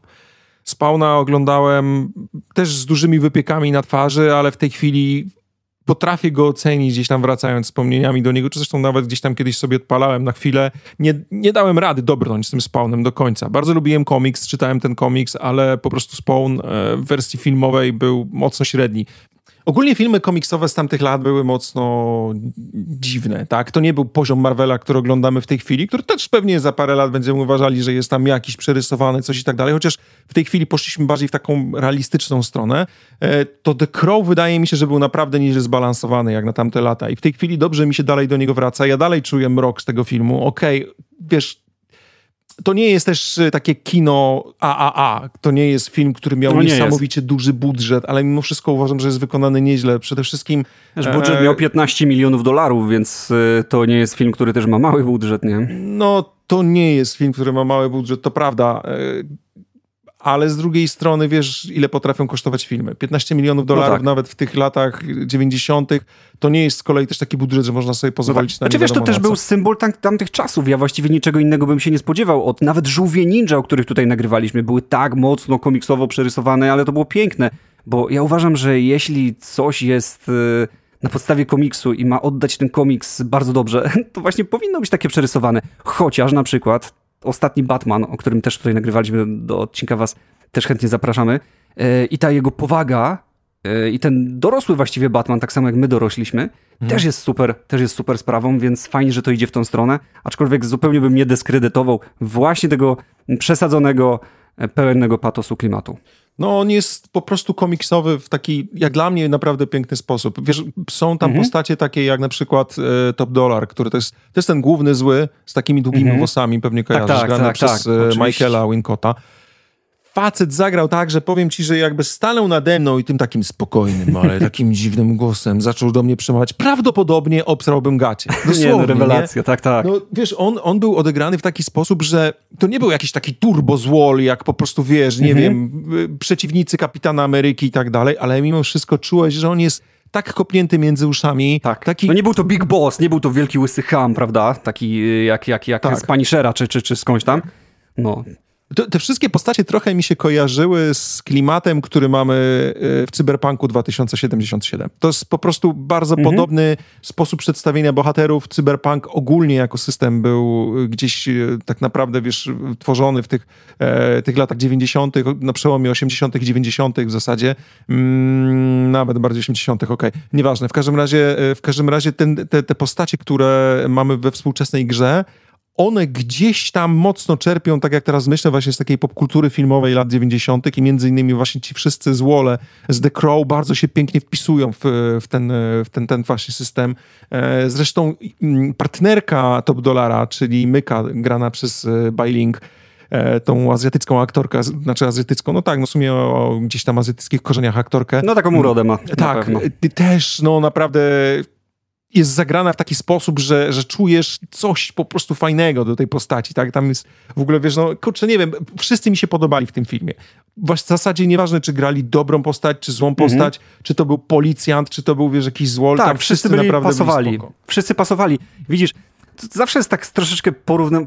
Spawna oglądałem też z dużymi wypiekami na twarzy, ale w tej chwili potrafię go ocenić gdzieś tam wracając wspomnieniami do niego, czy zresztą nawet gdzieś tam kiedyś sobie odpalałem na chwilę. Nie, nie dałem rady dobrnąć z tym Spawnem do końca. Bardzo lubiłem komiks, czytałem ten komiks, ale po prostu Spawn e, w wersji filmowej był mocno średni. Ogólnie filmy komiksowe z tamtych lat były mocno dziwne, tak? To nie był poziom Marvela, który oglądamy w tej chwili, który też pewnie za parę lat będziemy uważali, że jest tam jakiś przerysowany, coś i tak dalej, chociaż w tej chwili poszliśmy bardziej w taką realistyczną stronę. E, to The Crow wydaje mi się, że był naprawdę nieźle zbalansowany jak na tamte lata i w tej chwili dobrze mi się dalej do niego wraca. Ja dalej czuję mrok z tego filmu. Okej, okay, wiesz, to nie jest też y, takie kino AAA. To nie jest film, który miał no niesamowicie jest. duży budżet, ale mimo wszystko uważam, że jest wykonany nieźle. Przede wszystkim... Wiesz, budżet e... miał 15 milionów dolarów, więc y, to nie jest film, który też ma mały budżet, nie? No, to nie jest film, który ma mały budżet, to prawda. Ale z drugiej strony wiesz, ile potrafią kosztować filmy. 15 milionów dolarów no tak. nawet w tych latach 90. to nie jest z kolei też taki budżet, że można sobie pozwolić no tak. na Znaczy wiesz, to też był symbol tam, tamtych czasów. Ja właściwie niczego innego bym się nie spodziewał. Od nawet żółwie ninja, o których tutaj nagrywaliśmy, były tak mocno komiksowo przerysowane, ale to było piękne. Bo ja uważam, że jeśli coś jest y, na podstawie komiksu i ma oddać ten komiks bardzo dobrze, to właśnie powinno być takie przerysowane. Chociaż na przykład ostatni Batman, o którym też tutaj nagrywaliśmy do odcinka was, też chętnie zapraszamy. E, I ta jego powaga e, i ten dorosły właściwie Batman, tak samo jak my dorośliśmy, mhm. też jest super, też jest super sprawą, więc fajnie, że to idzie w tą stronę, aczkolwiek zupełnie bym nie dyskredytował właśnie tego przesadzonego, e, pełennego patosu klimatu. No, on jest po prostu komiksowy w taki, jak dla mnie, naprawdę piękny sposób. Wiesz, są tam mhm. postacie takie jak na przykład e, Top Dollar, który to jest, to jest ten główny zły z takimi długimi mhm. włosami, pewnie tak, kojarzysz, tak, tak, tak, przez tak, Michaela Wincota facet zagrał tak, że powiem ci, że jakby stanął nade mną i tym takim spokojnym, ale takim dziwnym głosem zaczął do mnie przemawiać, prawdopodobnie obsrałbym gacie. Dosłownie, nie, no, rewelacja, nie? tak, tak. No, wiesz, on, on był odegrany w taki sposób, że to nie był jakiś taki turbo złol, jak po prostu, wiesz, nie mhm. wiem, przeciwnicy Kapitana Ameryki i tak dalej, ale mimo wszystko czułeś, że on jest tak kopnięty między uszami. Tak. Taki... No nie był to Big Boss, nie był to wielki łysy ham, prawda? Taki jak, jak, jak tak. z Punishera czy, czy, czy skądś tam. No. To, te wszystkie postacie trochę mi się kojarzyły z klimatem, który mamy y, w Cyberpunku 2077. To jest po prostu bardzo mhm. podobny sposób przedstawienia bohaterów. Cyberpunk ogólnie jako system był gdzieś y, tak naprawdę, wiesz, tworzony w tych, e, tych latach 90., na przełomie 80., 90. w zasadzie. Mm, nawet bardziej 80., okej. Okay. Nieważne. W każdym razie, w każdym razie ten, te, te postacie, które mamy we współczesnej grze, one gdzieś tam mocno czerpią, tak jak teraz myślę, właśnie z takiej popkultury filmowej lat 90. i między innymi właśnie ci wszyscy złole z The Crow bardzo się pięknie wpisują w, w, ten, w ten, ten właśnie system. E, zresztą mm, partnerka Top Dolara, czyli Myka, grana przez e, Bailing, e, tą azjatycką aktorkę, znaczy azjatycką, no tak, no w sumie o, gdzieś tam azjatyckich korzeniach aktorkę. No taką urodę ma. Tak, też no naprawdę jest zagrana w taki sposób, że, że czujesz coś po prostu fajnego do tej postaci, tak? Tam jest w ogóle, wiesz, no kurczę, nie wiem, wszyscy mi się podobali w tym filmie. W zasadzie nieważne, czy grali dobrą postać, czy złą mhm. postać, czy to był policjant, czy to był, wiesz, jakiś złol, tak, tam wszyscy, wszyscy naprawdę pasowali. Byli wszyscy pasowali. Widzisz, zawsze jest tak troszeczkę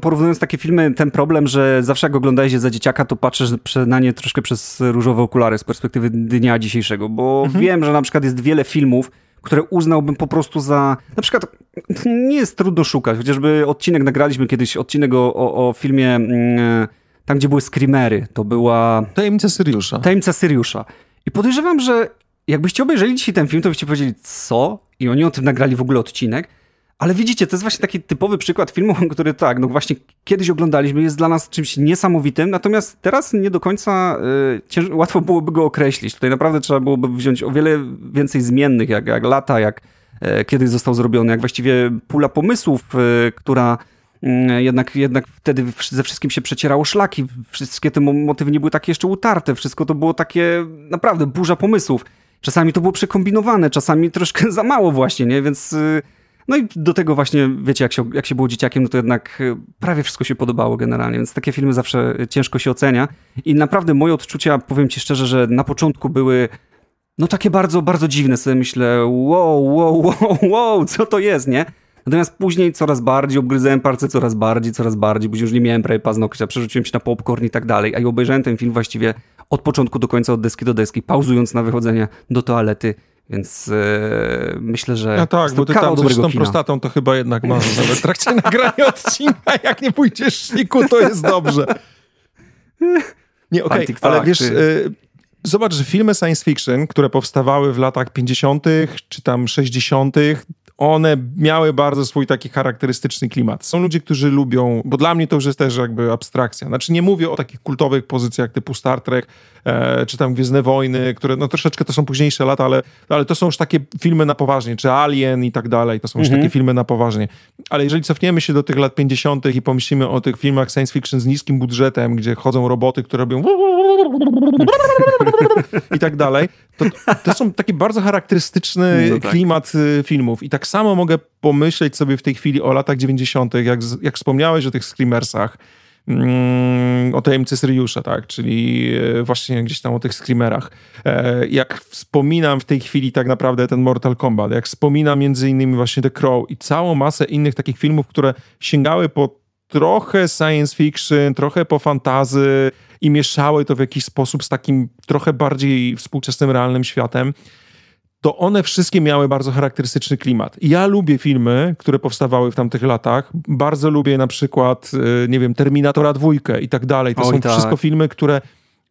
porównując takie filmy, ten problem, że zawsze jak oglądałeś je za dzieciaka, to patrzysz na nie troszkę przez różowe okulary z perspektywy dnia dzisiejszego, bo mhm. wiem, że na przykład jest wiele filmów, które uznałbym po prostu za... Na przykład nie jest trudno szukać, chociażby odcinek nagraliśmy kiedyś, odcinek o, o, o filmie mm, tam, gdzie były screamery. To była... Tajemnica Syriusza. Tajemnica Syriusza. I podejrzewam, że jakbyście obejrzeli dzisiaj ten film, to byście powiedzieli, co? I oni o tym nagrali w ogóle odcinek. Ale widzicie, to jest właśnie taki typowy przykład filmu, który tak, no właśnie kiedyś oglądaliśmy, jest dla nas czymś niesamowitym, natomiast teraz nie do końca y, łatwo byłoby go określić. Tutaj naprawdę trzeba byłoby wziąć o wiele więcej zmiennych, jak, jak lata, jak y, kiedy został zrobiony, jak właściwie pula pomysłów, y, która mm, jednak, jednak wtedy ze wszystkim się przecierało szlaki, wszystkie te motywy nie były takie jeszcze utarte, wszystko to było takie naprawdę burza pomysłów. Czasami to było przekombinowane, czasami troszkę za mało właśnie, nie? Więc y, no i do tego właśnie, wiecie, jak się, jak się było dzieciakiem, no to jednak e, prawie wszystko się podobało generalnie, więc takie filmy zawsze ciężko się ocenia. I naprawdę moje odczucia, powiem ci szczerze, że na początku były no takie bardzo, bardzo dziwne. Sobie myślę, wow, wow, wow, wow, co to jest, nie? Natomiast później coraz bardziej obgryzałem palce, coraz bardziej, coraz bardziej, bo już nie miałem prawie paznokcia, przerzuciłem się na popcorn i tak dalej. A i obejrzałem ten film właściwie od początku do końca, od deski do deski, pauzując na wychodzenie do toalety więc e, myślę, że. No tak, bo ty tam coś z tą kina. prostatą to chyba jednak masz nawet w trakcie nagrania odcinka. Jak nie pójdziesz szliku, to jest dobrze. Nie, okej, okay, ale wiesz, e, zobacz, że filmy science fiction, które powstawały w latach 50. czy tam 60., one miały bardzo swój taki charakterystyczny klimat. Są ludzie, którzy lubią, bo dla mnie to już jest też jakby abstrakcja. Znaczy nie mówię o takich kultowych pozycjach typu Star Trek, e, czy tam Gwiezdne Wojny, które no troszeczkę to są późniejsze lata, ale, ale to są już takie filmy na poważnie, czy Alien i tak dalej, to są już mhm. takie filmy na poważnie. Ale jeżeli cofniemy się do tych lat 50. i pomyślimy o tych filmach science fiction z niskim budżetem, gdzie chodzą roboty, które robią i tak dalej, to, to są taki bardzo charakterystyczny no tak. klimat y, filmów. I tak samo mogę pomyśleć sobie w tej chwili o latach 90., jak, jak wspomniałeś o tych screamersach, mm, o tajemnicy Syriusza, tak, czyli y, właśnie gdzieś tam o tych screamerach. E, jak wspominam w tej chwili tak naprawdę ten Mortal Kombat, jak wspominam między innymi właśnie The Crow i całą masę innych takich filmów, które sięgały po trochę science fiction, trochę po fantazy, i mieszały to w jakiś sposób z takim trochę bardziej współczesnym, realnym światem, to one wszystkie miały bardzo charakterystyczny klimat. ja lubię filmy, które powstawały w tamtych latach. Bardzo lubię na przykład, y, nie wiem, Terminatora dwójkę i tak dalej. To Oj, są tak. wszystko filmy, które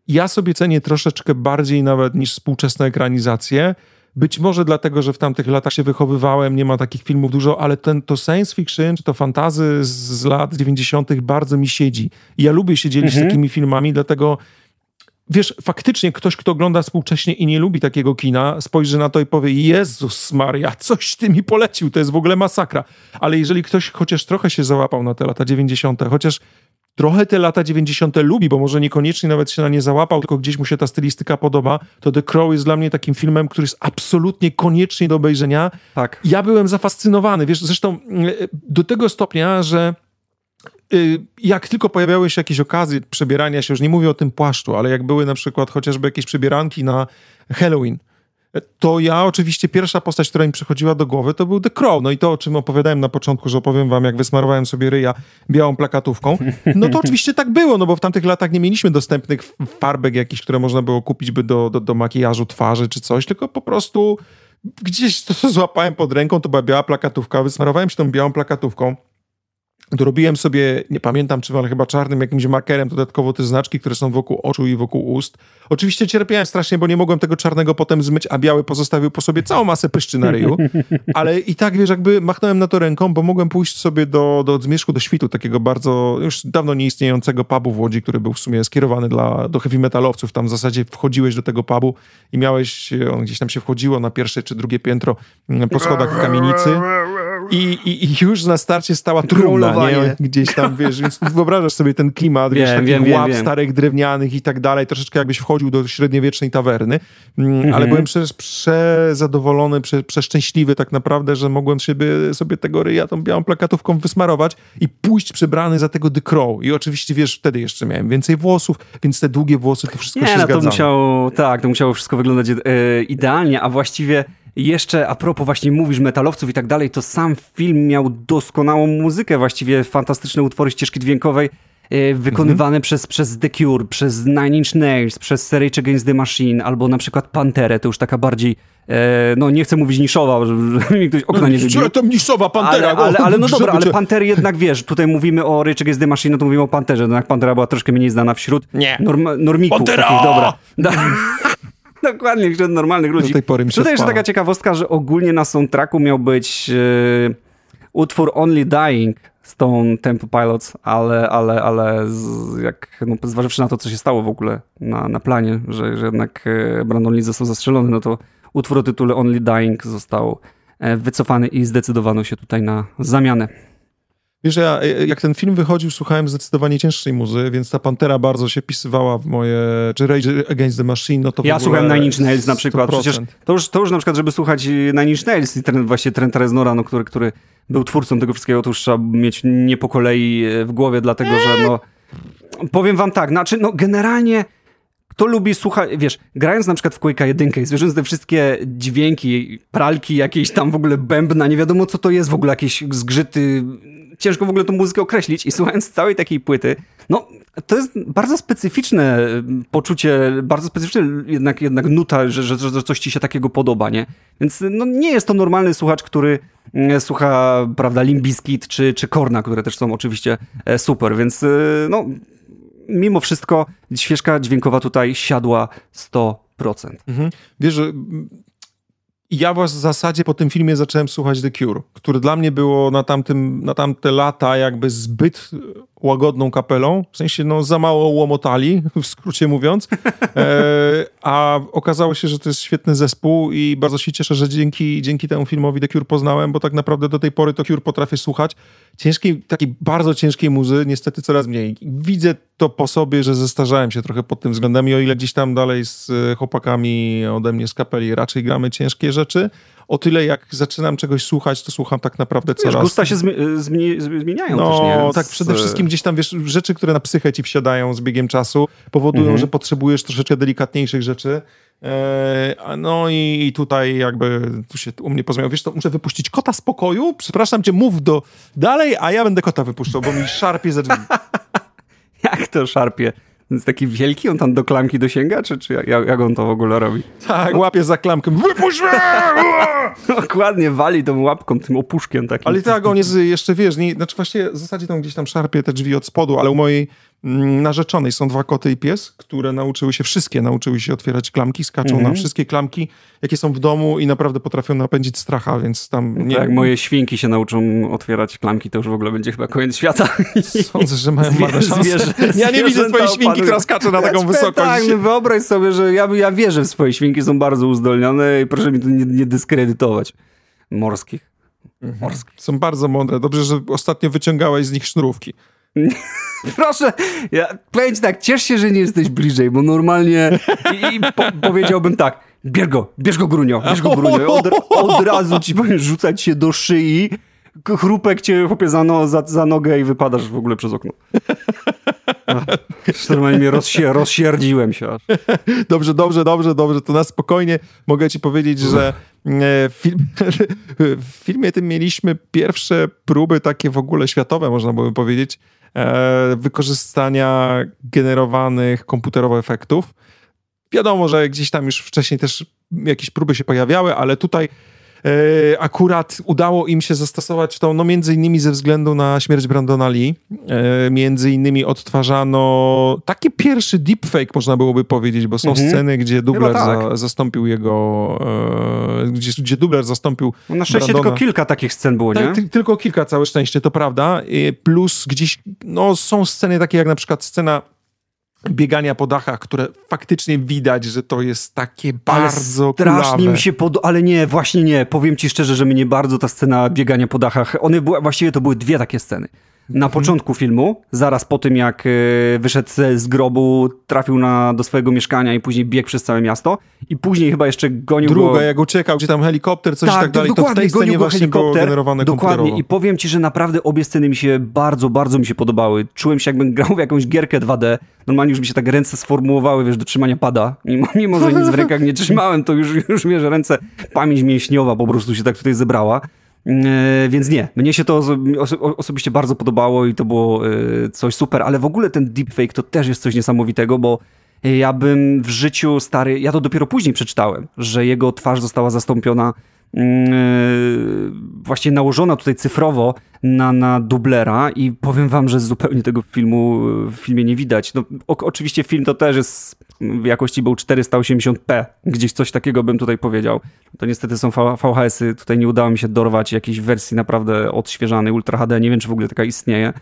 ja sobie cenię troszeczkę bardziej nawet niż współczesne ekranizacje, być może dlatego, że w tamtych latach się wychowywałem, nie ma takich filmów dużo, ale ten, to science fiction, czy to fantazy z, z lat 90. bardzo mi siedzi. I ja lubię się dzielić mhm. takimi filmami, dlatego wiesz, faktycznie ktoś, kto ogląda współcześnie i nie lubi takiego kina, spojrzy na to i powie, Jezus Maria, coś ty mi polecił, to jest w ogóle masakra. Ale jeżeli ktoś chociaż trochę się załapał na te lata 90., chociaż trochę te lata 90. lubi, bo może niekoniecznie nawet się na nie załapał, tylko gdzieś mu się ta stylistyka podoba, to The Crow jest dla mnie takim filmem, który jest absolutnie koniecznie do obejrzenia. Tak. Ja byłem zafascynowany, wiesz, zresztą y, do tego stopnia, że jak tylko pojawiały się jakieś okazje przebierania się, już nie mówię o tym płaszczu, ale jak były na przykład chociażby jakieś przebieranki na Halloween, to ja oczywiście pierwsza postać, która mi przychodziła do głowy, to był The Crow. No i to, o czym opowiadałem na początku, że opowiem wam, jak wysmarowałem sobie ryja białą plakatówką, no to oczywiście tak było, no bo w tamtych latach nie mieliśmy dostępnych farbek jakichś, które można było kupić by do, do, do makijażu twarzy czy coś, tylko po prostu gdzieś to złapałem pod ręką, to była biała plakatówka, wysmarowałem się tą białą plakatówką, Dorobiłem sobie, nie pamiętam czy ale chyba czarnym jakimś markerem dodatkowo te znaczki, które są wokół oczu i wokół ust. Oczywiście cierpiałem strasznie, bo nie mogłem tego czarnego potem zmyć, a biały pozostawił po sobie całą masę pyszczy na ryju. Ale i tak, wiesz, jakby machnąłem na to ręką, bo mogłem pójść sobie do, do Zmierzchu, do Świtu, takiego bardzo już dawno nieistniejącego pubu w Łodzi, który był w sumie skierowany dla, do heavy metalowców. Tam w zasadzie wchodziłeś do tego pubu i miałeś, on gdzieś tam się wchodziło na pierwsze czy drugie piętro mm, po schodach kamienicy i, i, i już na starcie stała trumna, nie? Gdzieś tam, wiesz, więc wyobrażasz sobie ten klimat, wiem, wiesz, takich wiem, łap wiem, starych drewnianych i tak dalej, troszeczkę jakbyś wchodził do średniowiecznej tawerny, mm, mhm. ale byłem prze, przezadowolony, prze, przeszczęśliwy tak naprawdę, że mogłem sobie, sobie tego ryja tą białą plakatówką wysmarować i pójść przebrany za tego The Crow. I oczywiście, wiesz, wtedy jeszcze miałem więcej włosów, więc te długie włosy, to wszystko nie, się no, zgadzało. to musiało, tak, to musiało wszystko wyglądać e, idealnie, a właściwie jeszcze a propos właśnie mówisz metalowców i tak dalej, to sam film miał doskonałą muzykę, właściwie fantastyczne utwory ścieżki dźwiękowej e, wykonywane mhm. przez, przez The Cure, przez Nine Inch Nails, przez Rage Against the Machine, albo na przykład Panterę, to już taka bardziej, e, no nie chcę mówić niszowa, żeby mi ktoś okna nie wybił. to niszowa Pantera. Ale, ale, ale no dobra, ale Pantery jednak wiesz, tutaj mówimy o Rage Against the Machine, no to mówimy o Panterze, no jak Pantera była troszkę mniej znana wśród nie. Norm, normików Pantera! takich, dobra. Dokładnie, wśród normalnych ludzi. Do tej pory mi się Tutaj jeszcze taka ciekawostka, że ogólnie na soundtracku miał być yy, utwór Only Dying Stone Temple Pilots, ale, ale, ale z, jak, no, zważywszy na to, co się stało w ogóle na, na planie, że, że jednak e, Brandon Lee został zastrzelony, no to utwór o tytule Only Dying został e, wycofany i zdecydowano się tutaj na zamianę. Wiesz, ja jak ten film wychodził, słuchałem zdecydowanie cięższej muzy, więc ta Pantera bardzo się pisywała w moje, czy Rage Against the Machine, no to Ja słuchałem Nine Inch Nails na przykład, 100%. przecież to już, to już na przykład, żeby słuchać Nine Inch Nails i ten, właśnie Trent Reznora, no, który, który był twórcą tego wszystkiego, to już trzeba mieć nie po kolei w głowie, dlatego że no, powiem wam tak, znaczy no generalnie kto lubi słuchać, wiesz, grając na przykład w Quake'a 1 i słysząc te wszystkie dźwięki, pralki, jakieś tam w ogóle bębna, nie wiadomo co to jest, w ogóle jakieś zgrzyty, ciężko w ogóle tą muzykę określić i słuchając całej takiej płyty, no to jest bardzo specyficzne poczucie, bardzo specyficzne jednak, jednak nuta, że, że, że coś ci się takiego podoba, nie? Więc no, nie jest to normalny słuchacz, który mm, słucha, prawda, Limbiskit czy, czy Korna, które też są oczywiście e, super, więc e, no mimo wszystko świeżka dźwiękowa tutaj siadła 100%. Mhm. Wiesz, że ja w zasadzie po tym filmie zacząłem słuchać The Cure, który dla mnie było na, tamtym, na tamte lata jakby zbyt łagodną kapelą, w sensie no za mało łomotali, w skrócie mówiąc, e, a okazało się, że to jest świetny zespół i bardzo się cieszę, że dzięki, dzięki temu filmowi The Cure poznałem, bo tak naprawdę do tej pory to Cure potrafię słuchać. Ciężkiej, takiej bardzo ciężkiej muzy, niestety coraz mniej. Widzę to po sobie, że zestarzałem się trochę pod tym względem i o ile gdzieś tam dalej z chłopakami ode mnie z kapeli raczej gramy ciężkie rzeczy, o tyle jak zaczynam czegoś słuchać, to słucham tak naprawdę coraz... Wiesz, gusta się zmi zmieniają no, też, nie? tak przede wszystkim gdzieś tam, wiesz, rzeczy, które na psychę ci wsiadają z biegiem czasu, powodują, mhm. że potrzebujesz troszeczkę delikatniejszych rzeczy. E, no i tutaj jakby tu się u mnie pozmieniał. Wiesz, to muszę wypuścić kota z pokoju. Przepraszam cię, mów do dalej, a ja będę kota wypuszczał, bo mi szarpie ze drzwi. Jak to szarpie? Jest taki wielki, on tam do klamki dosięga, czy, czy jak, jak on to w ogóle robi? Tak, łapie za klamkę, wypuść mnie! Dokładnie, wali tą łapką, tym opuszkiem takim. Ale tak, on jest jeszcze, wiesz, nie, znaczy właściwie w zasadzie tam gdzieś tam szarpie te drzwi od spodu, ale u mojej narzeczonej są dwa koty i pies, które nauczyły się, wszystkie nauczyły się otwierać klamki, skaczą mm -hmm. na mhm. wszystkie klamki, jakie są w domu i naprawdę potrafią napędzić stracha, więc tam... Nie... Tak, moje świnki się nauczą otwierać klamki, to już w ogóle będzie chyba koniec świata. Sądzę, że mają marne szanse. ja nie widzę twojej świnki, która skacze na taką wysokość. Tak, no wyobraź sobie, że ja, ja wierzę w swoje świnki, są bardzo uzdolnione i proszę mi tu nie, nie dyskredytować. Morskich. Mhm. Morskich. Są bardzo mądre. Dobrze, że ostatnio wyciągałeś z nich sznurówki. Proszę, ja powiem tak, ciesz się, że nie jesteś bliżej, bo normalnie i, i po, powiedziałbym tak, bierz go, bierz go Grunio, bierz go Grunio. Od, od razu ci powiem rzucać się do szyi, chrupek cię chłopie za, no, za, za nogę i wypadasz w ogóle przez okno. Normalnie mnie rozsier rozsierdziłem się aż. Dobrze, dobrze, dobrze, dobrze. To na spokojnie mogę ci powiedzieć, że e, film, w filmie tym mieliśmy pierwsze próby takie w ogóle światowe, można by powiedzieć, e, wykorzystania generowanych komputerowo efektów. Wiadomo, że gdzieś tam już wcześniej też jakieś próby się pojawiały, ale tutaj akurat udało im się zastosować to, no między innymi ze względu na śmierć Brandona Lee. E, między innymi odtwarzano taki pierwszy deepfake, można byłoby powiedzieć, bo są mhm. sceny, gdzie dubler tak. za, zastąpił jego, e, gdzie, gdzie dubler zastąpił no Na szczęście Brandona. tylko kilka takich scen było, tak, nie? tylko kilka, całe szczęście, to prawda. Plus gdzieś, no są sceny takie jak na przykład scena biegania po dachach, które faktycznie widać, że to jest takie bardzo ale strasznie kulawe. mi się pod... Ale nie, właśnie nie. Powiem ci szczerze, że mnie bardzo ta scena biegania po dachach... One były, właściwie to były dwie takie sceny na początku filmu, zaraz po tym jak e, wyszedł z grobu, trafił na, do swojego mieszkania i później biegł przez całe miasto i później chyba jeszcze gonił Druga, go... jak uciekał, gdzie tam helikopter, coś tak, i tak dalej, dokładnie, to w tej scenie właśnie helikopter, było generowane Dokładnie i powiem ci, że naprawdę obie sceny mi się bardzo, bardzo mi się podobały. Czułem się jakbym grał w jakąś gierkę 2D. Normalnie już mi się tak ręce sformułowały, wiesz, do trzymania pada. Mimo, mimo że nic w rękach nie trzymałem, to już, już wiesz, ręce, pamięć mięśniowa po prostu się tak tutaj zebrała. E, więc nie, mnie się to oso osobiście bardzo podobało i to było e, coś super, ale w ogóle ten deepfake to też jest coś niesamowitego, bo ja bym w życiu stary, ja to dopiero później przeczytałem, że jego twarz została zastąpiona e, właśnie nałożona tutaj cyfrowo na, na dublera i powiem wam, że zupełnie tego filmu w filmie nie widać. No, o, oczywiście film to też jest w jakości był 480p, gdzieś coś takiego bym tutaj powiedział. To niestety są VHS-y, tutaj nie udało mi się dorwać jakiejś wersji naprawdę odświeżanej Ultra HD, nie wiem czy w ogóle taka istnieje.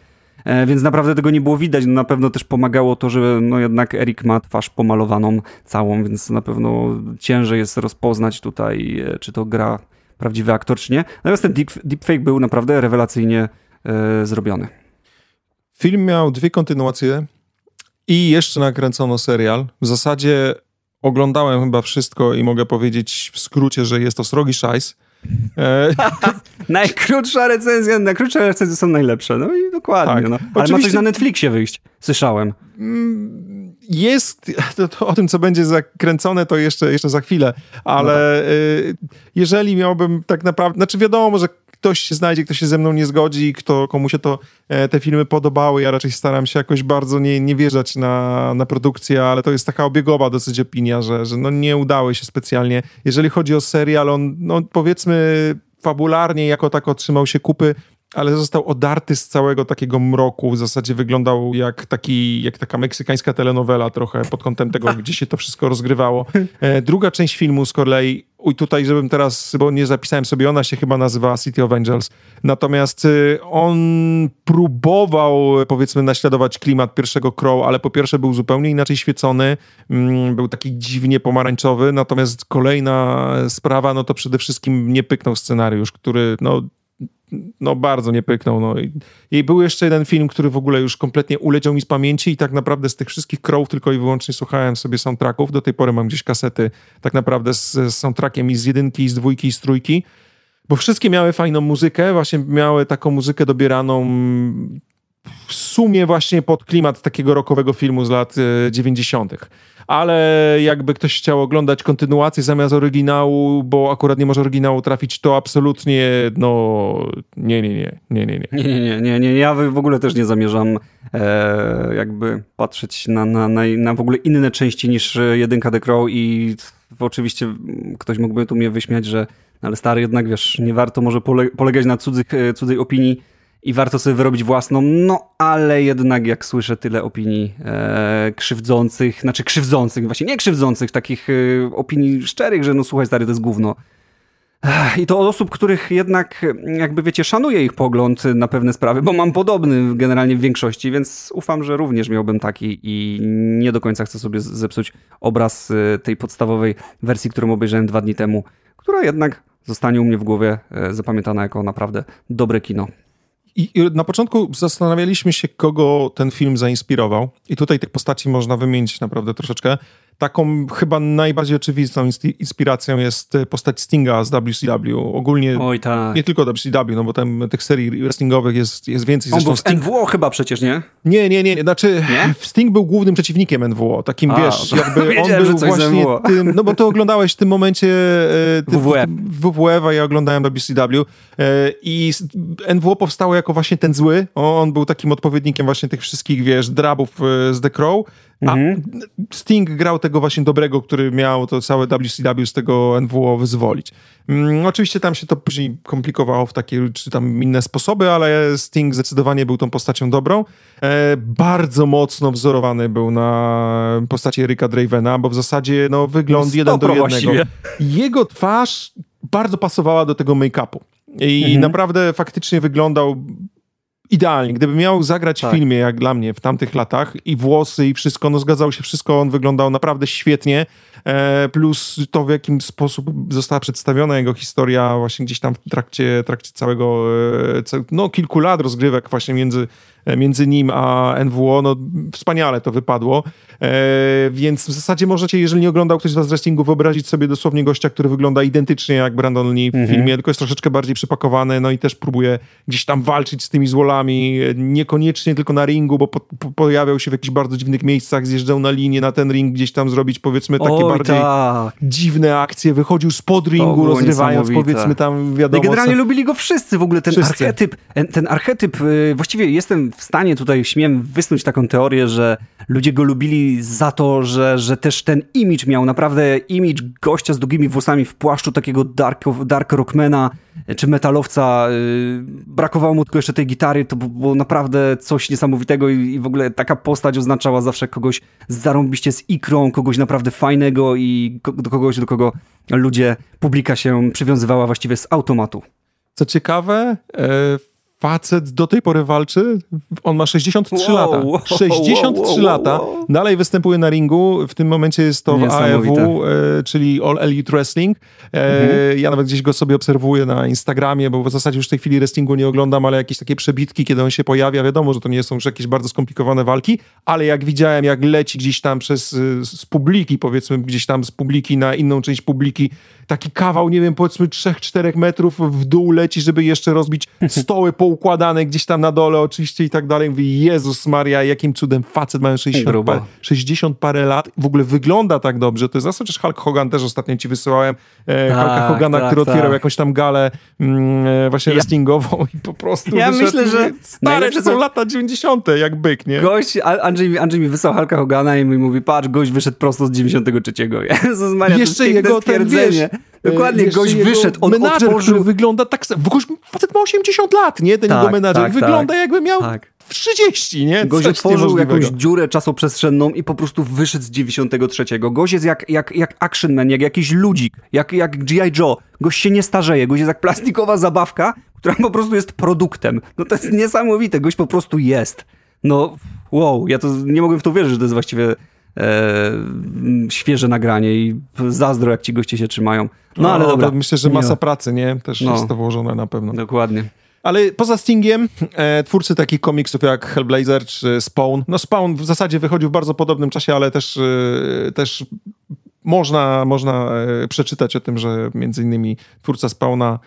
E, więc naprawdę tego nie było widać. No na pewno też pomagało to, że no jednak Erik ma twarz pomalowaną całą, więc na pewno ciężej jest rozpoznać tutaj, e, czy to gra prawdziwy aktor, czy nie. Natomiast ten deep, deepfake był naprawdę rewelacyjnie e, zrobiony. Film miał dwie kontynuacje. I jeszcze nakręcono serial. W zasadzie oglądałem chyba wszystko i mogę powiedzieć w skrócie, że jest to srogi szajs. E... Najkrótsza recenzja, najkrótsze recenzje są najlepsze. No i dokładnie. Tak. No. Ale Oczywiście... ma coś na Netflixie wyjść, słyszałem. Mm, jest, to, to o tym, co będzie zakręcone, to jeszcze, jeszcze za chwilę, ale no tak. jeżeli miałbym tak naprawdę, znaczy wiadomo, że ktoś się znajdzie, kto się ze mną nie zgodzi, kto, komu się to, e, te filmy podobały. Ja raczej staram się jakoś bardzo nie, nie wjeżdżać na, na produkcję, ale to jest taka obiegowa dosyć opinia, że, że no nie udały się specjalnie. Jeżeli chodzi o serial, on no powiedzmy fabularnie jako tak otrzymał się kupy, ale został odarty z całego takiego mroku. W zasadzie wyglądał jak, taki, jak taka meksykańska telenowela trochę pod kątem tego, gdzie się to wszystko rozgrywało. E, druga część filmu z kolei, i tutaj, żebym teraz, bo nie zapisałem sobie, ona się chyba nazywa City of Angels. Natomiast y, on próbował, powiedzmy, naśladować klimat pierwszego Crow, ale po pierwsze był zupełnie inaczej świecony, mm, był taki dziwnie pomarańczowy, natomiast kolejna sprawa, no to przede wszystkim nie pyknął scenariusz, który, no no bardzo nie pyknął. No. I, I był jeszcze jeden film, który w ogóle już kompletnie uleciał mi z pamięci i tak naprawdę z tych wszystkich Crow tylko i wyłącznie słuchałem sobie soundtracków. Do tej pory mam gdzieś kasety tak naprawdę z, z soundtrackiem i z jedynki, i z dwójki, i z trójki. Bo wszystkie miały fajną muzykę, właśnie miały taką muzykę dobieraną w sumie właśnie pod klimat takiego rockowego filmu z lat 90 ale jakby ktoś chciał oglądać kontynuację zamiast oryginału, bo akurat nie może oryginału trafić, to absolutnie no nie, nie, nie, nie, nie, nie. Nie, nie, nie, nie, ja w ogóle też nie zamierzam e, jakby patrzeć na, na, na, na w ogóle inne części niż jedynka The Crow i oczywiście ktoś mógłby tu mnie wyśmiać, że no ale stary jednak, wiesz, nie warto może pole, polegać na cudzych, e, cudzej opinii, i warto sobie wyrobić własną, no ale jednak jak słyszę tyle opinii e, krzywdzących, znaczy krzywdzących, właśnie nie krzywdzących, takich e, opinii szczerych, że no słuchaj stary, to jest gówno. I to od osób, których jednak, jakby wiecie, szanuję ich pogląd na pewne sprawy, bo mam podobny generalnie w większości, więc ufam, że również miałbym taki i nie do końca chcę sobie zepsuć obraz e, tej podstawowej wersji, którą obejrzałem dwa dni temu, która jednak zostanie u mnie w głowie e, zapamiętana jako naprawdę dobre kino. I na początku zastanawialiśmy się, kogo ten film zainspirował. I tutaj tych postaci można wymienić naprawdę troszeczkę. Taką chyba najbardziej oczywistą inspiracją jest postać Stinga z WCW. Ogólnie Oj, tak. nie tylko WCW, no bo tam tych serii wrestlingowych jest, jest więcej. On Zresztą był w Sting... NWO chyba przecież, nie? Nie, nie, nie. Znaczy nie? Sting był głównym przeciwnikiem NWO. Takim, A, wiesz, jakby on był właśnie tym, no bo to oglądałeś w tym momencie e, WWF. WWF, a ja oglądałem WCW e, i NWO powstało jako właśnie ten zły. On był takim odpowiednikiem właśnie tych wszystkich, wiesz, drabów e, z The Crow. A mhm. Sting grał tego właśnie dobrego, który miał to całe WCW z tego NWO wyzwolić. Mm, oczywiście tam się to później komplikowało w takie czy tam inne sposoby, ale Sting zdecydowanie był tą postacią dobrą. E, bardzo mocno wzorowany był na postaci Erika Dravena, bo w zasadzie no, wygląd jeden do jednego. Właściwie. Jego twarz bardzo pasowała do tego make-upu. I mhm. naprawdę faktycznie wyglądał idealnie. Gdyby miał zagrać tak. w filmie, jak dla mnie, w tamtych latach i włosy i wszystko, no zgadzało się wszystko, on wyglądał naprawdę świetnie. E, plus to, w jakim sposób została przedstawiona jego historia właśnie gdzieś tam w trakcie, trakcie całego, e, no kilku lat rozgrywek właśnie między między nim a NWO, no wspaniale to wypadło. E, więc w zasadzie możecie, jeżeli nie oglądał ktoś z was wrestlingu, wyobrazić sobie dosłownie gościa, który wygląda identycznie jak Brandon Lee w mhm. filmie, tylko jest troszeczkę bardziej przypakowany, no i też próbuje gdzieś tam walczyć z tymi złolami, niekoniecznie tylko na ringu, bo po, po, pojawiał się w jakichś bardzo dziwnych miejscach, zjeżdżał na linię, na ten ring, gdzieś tam zrobić powiedzmy takie Oj, bardziej tak. dziwne akcje, wychodził spod ringu, rozrywając powiedzmy tam wiadomo... I generalnie co... lubili go wszyscy w ogóle, ten wszyscy. archetyp, ten archetyp, właściwie jestem w stanie tutaj śmiem wysnuć taką teorię, że ludzie go lubili za to, że, że też ten image miał, naprawdę image gościa z długimi włosami w płaszczu takiego dark, dark rockmana czy metalowca. Y, brakowało mu tylko jeszcze tej gitary, to było naprawdę coś niesamowitego i, i w ogóle taka postać oznaczała zawsze kogoś zarąbiście z ikrą, kogoś naprawdę fajnego i do kogoś, do kogo ludzie, publika się przywiązywała właściwie z automatu. Co ciekawe, e, facet do tej pory walczy, on ma 63 wow, lata. 63 wow, wow, lata, dalej występuje na ringu, w tym momencie jest to w AEW, e, czyli All Elite Wrestling. E, mhm. Ja nawet gdzieś go sobie obserwuję na Instagramie, bo w zasadzie już w tej chwili wrestlingu nie oglądam, ale jakieś takie przebitki, kiedy on się pojawia, wiadomo, że to nie są już jakieś bardzo skomplikowane walki, ale jak widziałem, jak leci gdzieś tam przez, e, z publiki, powiedzmy gdzieś tam z publiki na inną część publiki, taki kawał, nie wiem, powiedzmy 3-4 metrów w dół leci, żeby jeszcze rozbić stoły poukładane gdzieś tam na dole oczywiście i tak dalej. Mówi, Jezus Maria, jakim cudem facet mają 60, parę, 60 parę lat, w ogóle wygląda tak dobrze. To jest zawsze też Hulk Hogan też ostatnio ci wysyłałem, e, tak, Hulka Hogana, tak, który tak. otwierał jakąś tam galę mm, e, właśnie ja, wrestlingową i po prostu Ja wyszedł, myślę, że... Stare, to są lata 90 jak byk, nie? Gość, Andrzej, Andrzej mi wysłał Hulka Hogana i mi mówi, patrz, gość wyszedł prosto z 93. Jezus Maria, Jeszcze jego ten, wiesz, Dokładnie, gość wyszedł, on menadżer, otworzył... który wygląda tak samo. Facet ma 80 lat, nie? Ten tak, jego menadżer tak, wygląda tak. jakby miał tak. 30, nie? Gość Coś otworzył jakąś dziurę czasoprzestrzenną i po prostu wyszedł z 93. Gość jest jak, jak, jak action man, jak jakiś ludzik, jak, jak G.I. Joe. Gość się nie starzeje, gość jest jak plastikowa zabawka, która po prostu jest produktem. No to jest niesamowite, gość po prostu jest. No, wow, ja to nie mogłem w to wierzyć, że to jest właściwie e, świeże nagranie i zazdro, jak ci goście się trzymają. No, no ale dobra. Myślę, że masa pracy, nie? Też no. jest to włożone na pewno. Dokładnie. Ale poza Stingiem, e, twórcy takich komiksów jak Hellblazer czy Spawn, no Spawn w zasadzie wychodził w bardzo podobnym czasie, ale też, e, też można, można e, przeczytać o tym, że między innymi twórca Spawna,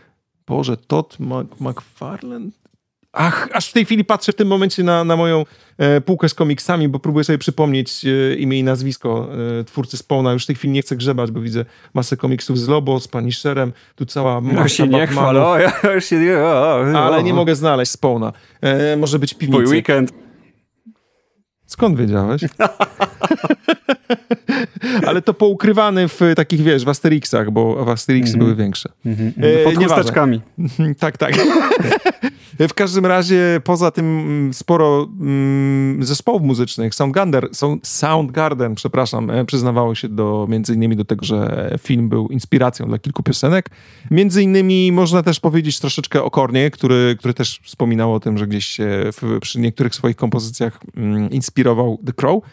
Boże, Todd McFarlane? Ach, aż w tej chwili patrzę w tym momencie na, na moją e, półkę z komiksami, bo próbuję sobie przypomnieć e, imię i nazwisko e, twórcy Spawna. Już w tej chwili nie chcę grzebać, bo widzę masę komiksów z Lobo, z Punisherem, tu cała masa ja się nie chwal, o, ja się nie, o, o, Ale nie mogę znaleźć Spawna. E, może być piwnicy. Mój weekend. Skąd wiedziałeś? Ale to poukrywane w takich, wiesz, w Asterixach, bo w Asterixy mm -hmm. były większe. Mm -hmm. Pod chusteczkami. tak, tak. W każdym razie, poza tym mm, sporo mm, zespołów muzycznych, Soundgarden, Soundgarden, przepraszam, e, przyznawało się do, między innymi do tego, że film był inspiracją dla kilku piosenek. Między innymi można też powiedzieć troszeczkę o Kornie, który, który też wspominał o tym, że gdzieś się w, przy niektórych swoich kompozycjach mm, inspirował The Crow.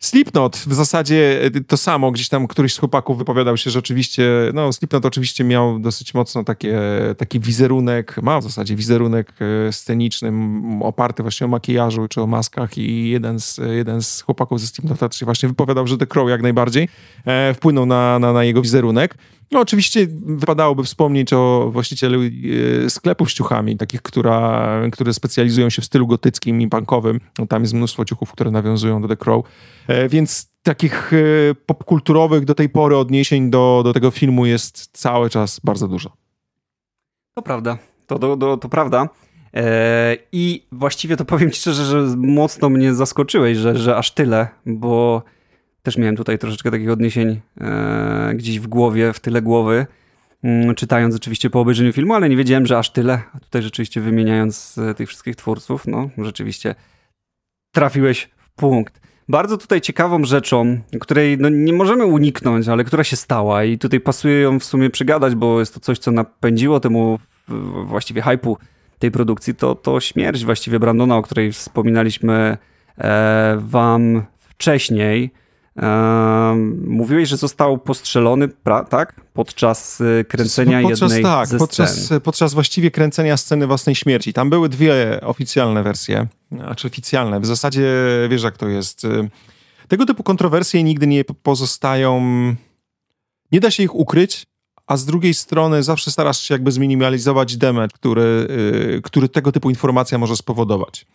Slipknot w zasadzie e, to samo, gdzieś tam któryś z chłopaków wypowiadał się, że oczywiście, no Slipknot oczywiście miał dosyć mocno takie, taki wizerunek, ma w zasadzie wizerunek e, sceniczny, oparty właśnie o makijażu czy o maskach i jeden z, jeden z chłopaków ze Slipknota się właśnie wypowiadał, że The Crow jak najbardziej e, wpłynął na, na, na jego wizerunek. No oczywiście wypadałoby wspomnieć o właścicielu e, sklepów z ciuchami, takich, która, które specjalizują się w stylu gotyckim i punkowym. No, tam jest mnóstwo ciuchów, które nawiązują do The Crow. E, więc takich e, popkulturowych do tej pory odniesień do, do tego filmu jest cały czas bardzo dużo. To prawda, to, to, to, to prawda. I właściwie to powiem ci szczerze, że mocno mnie zaskoczyłeś, że, że aż tyle, bo też miałem tutaj troszeczkę takich odniesień e, gdzieś w głowie, w tyle głowy, mm, czytając oczywiście po obejrzeniu filmu, ale nie wiedziałem, że aż tyle. A tutaj rzeczywiście wymieniając e, tych wszystkich twórców, no rzeczywiście trafiłeś w punkt. Bardzo tutaj ciekawą rzeczą, której no, nie możemy uniknąć, ale która się stała i tutaj pasuje ją w sumie przygadać, bo jest to coś, co napędziło temu właściwie hypu tej produkcji, to, to śmierć właściwie Brandona, o której wspominaliśmy e, wam wcześniej. Mówiłeś, że został postrzelony, tak? Podczas y, kręcenia podczas, jednej tak, ze podczas, scen. podczas właściwie kręcenia sceny własnej śmierci. Tam były dwie oficjalne wersje, znaczy oficjalne. W zasadzie wiesz jak to jest. Y, tego typu kontrowersje nigdy nie pozostają... Nie da się ich ukryć, a z drugiej strony zawsze starasz się jakby zminimalizować damage, który, y, który tego typu informacja może spowodować.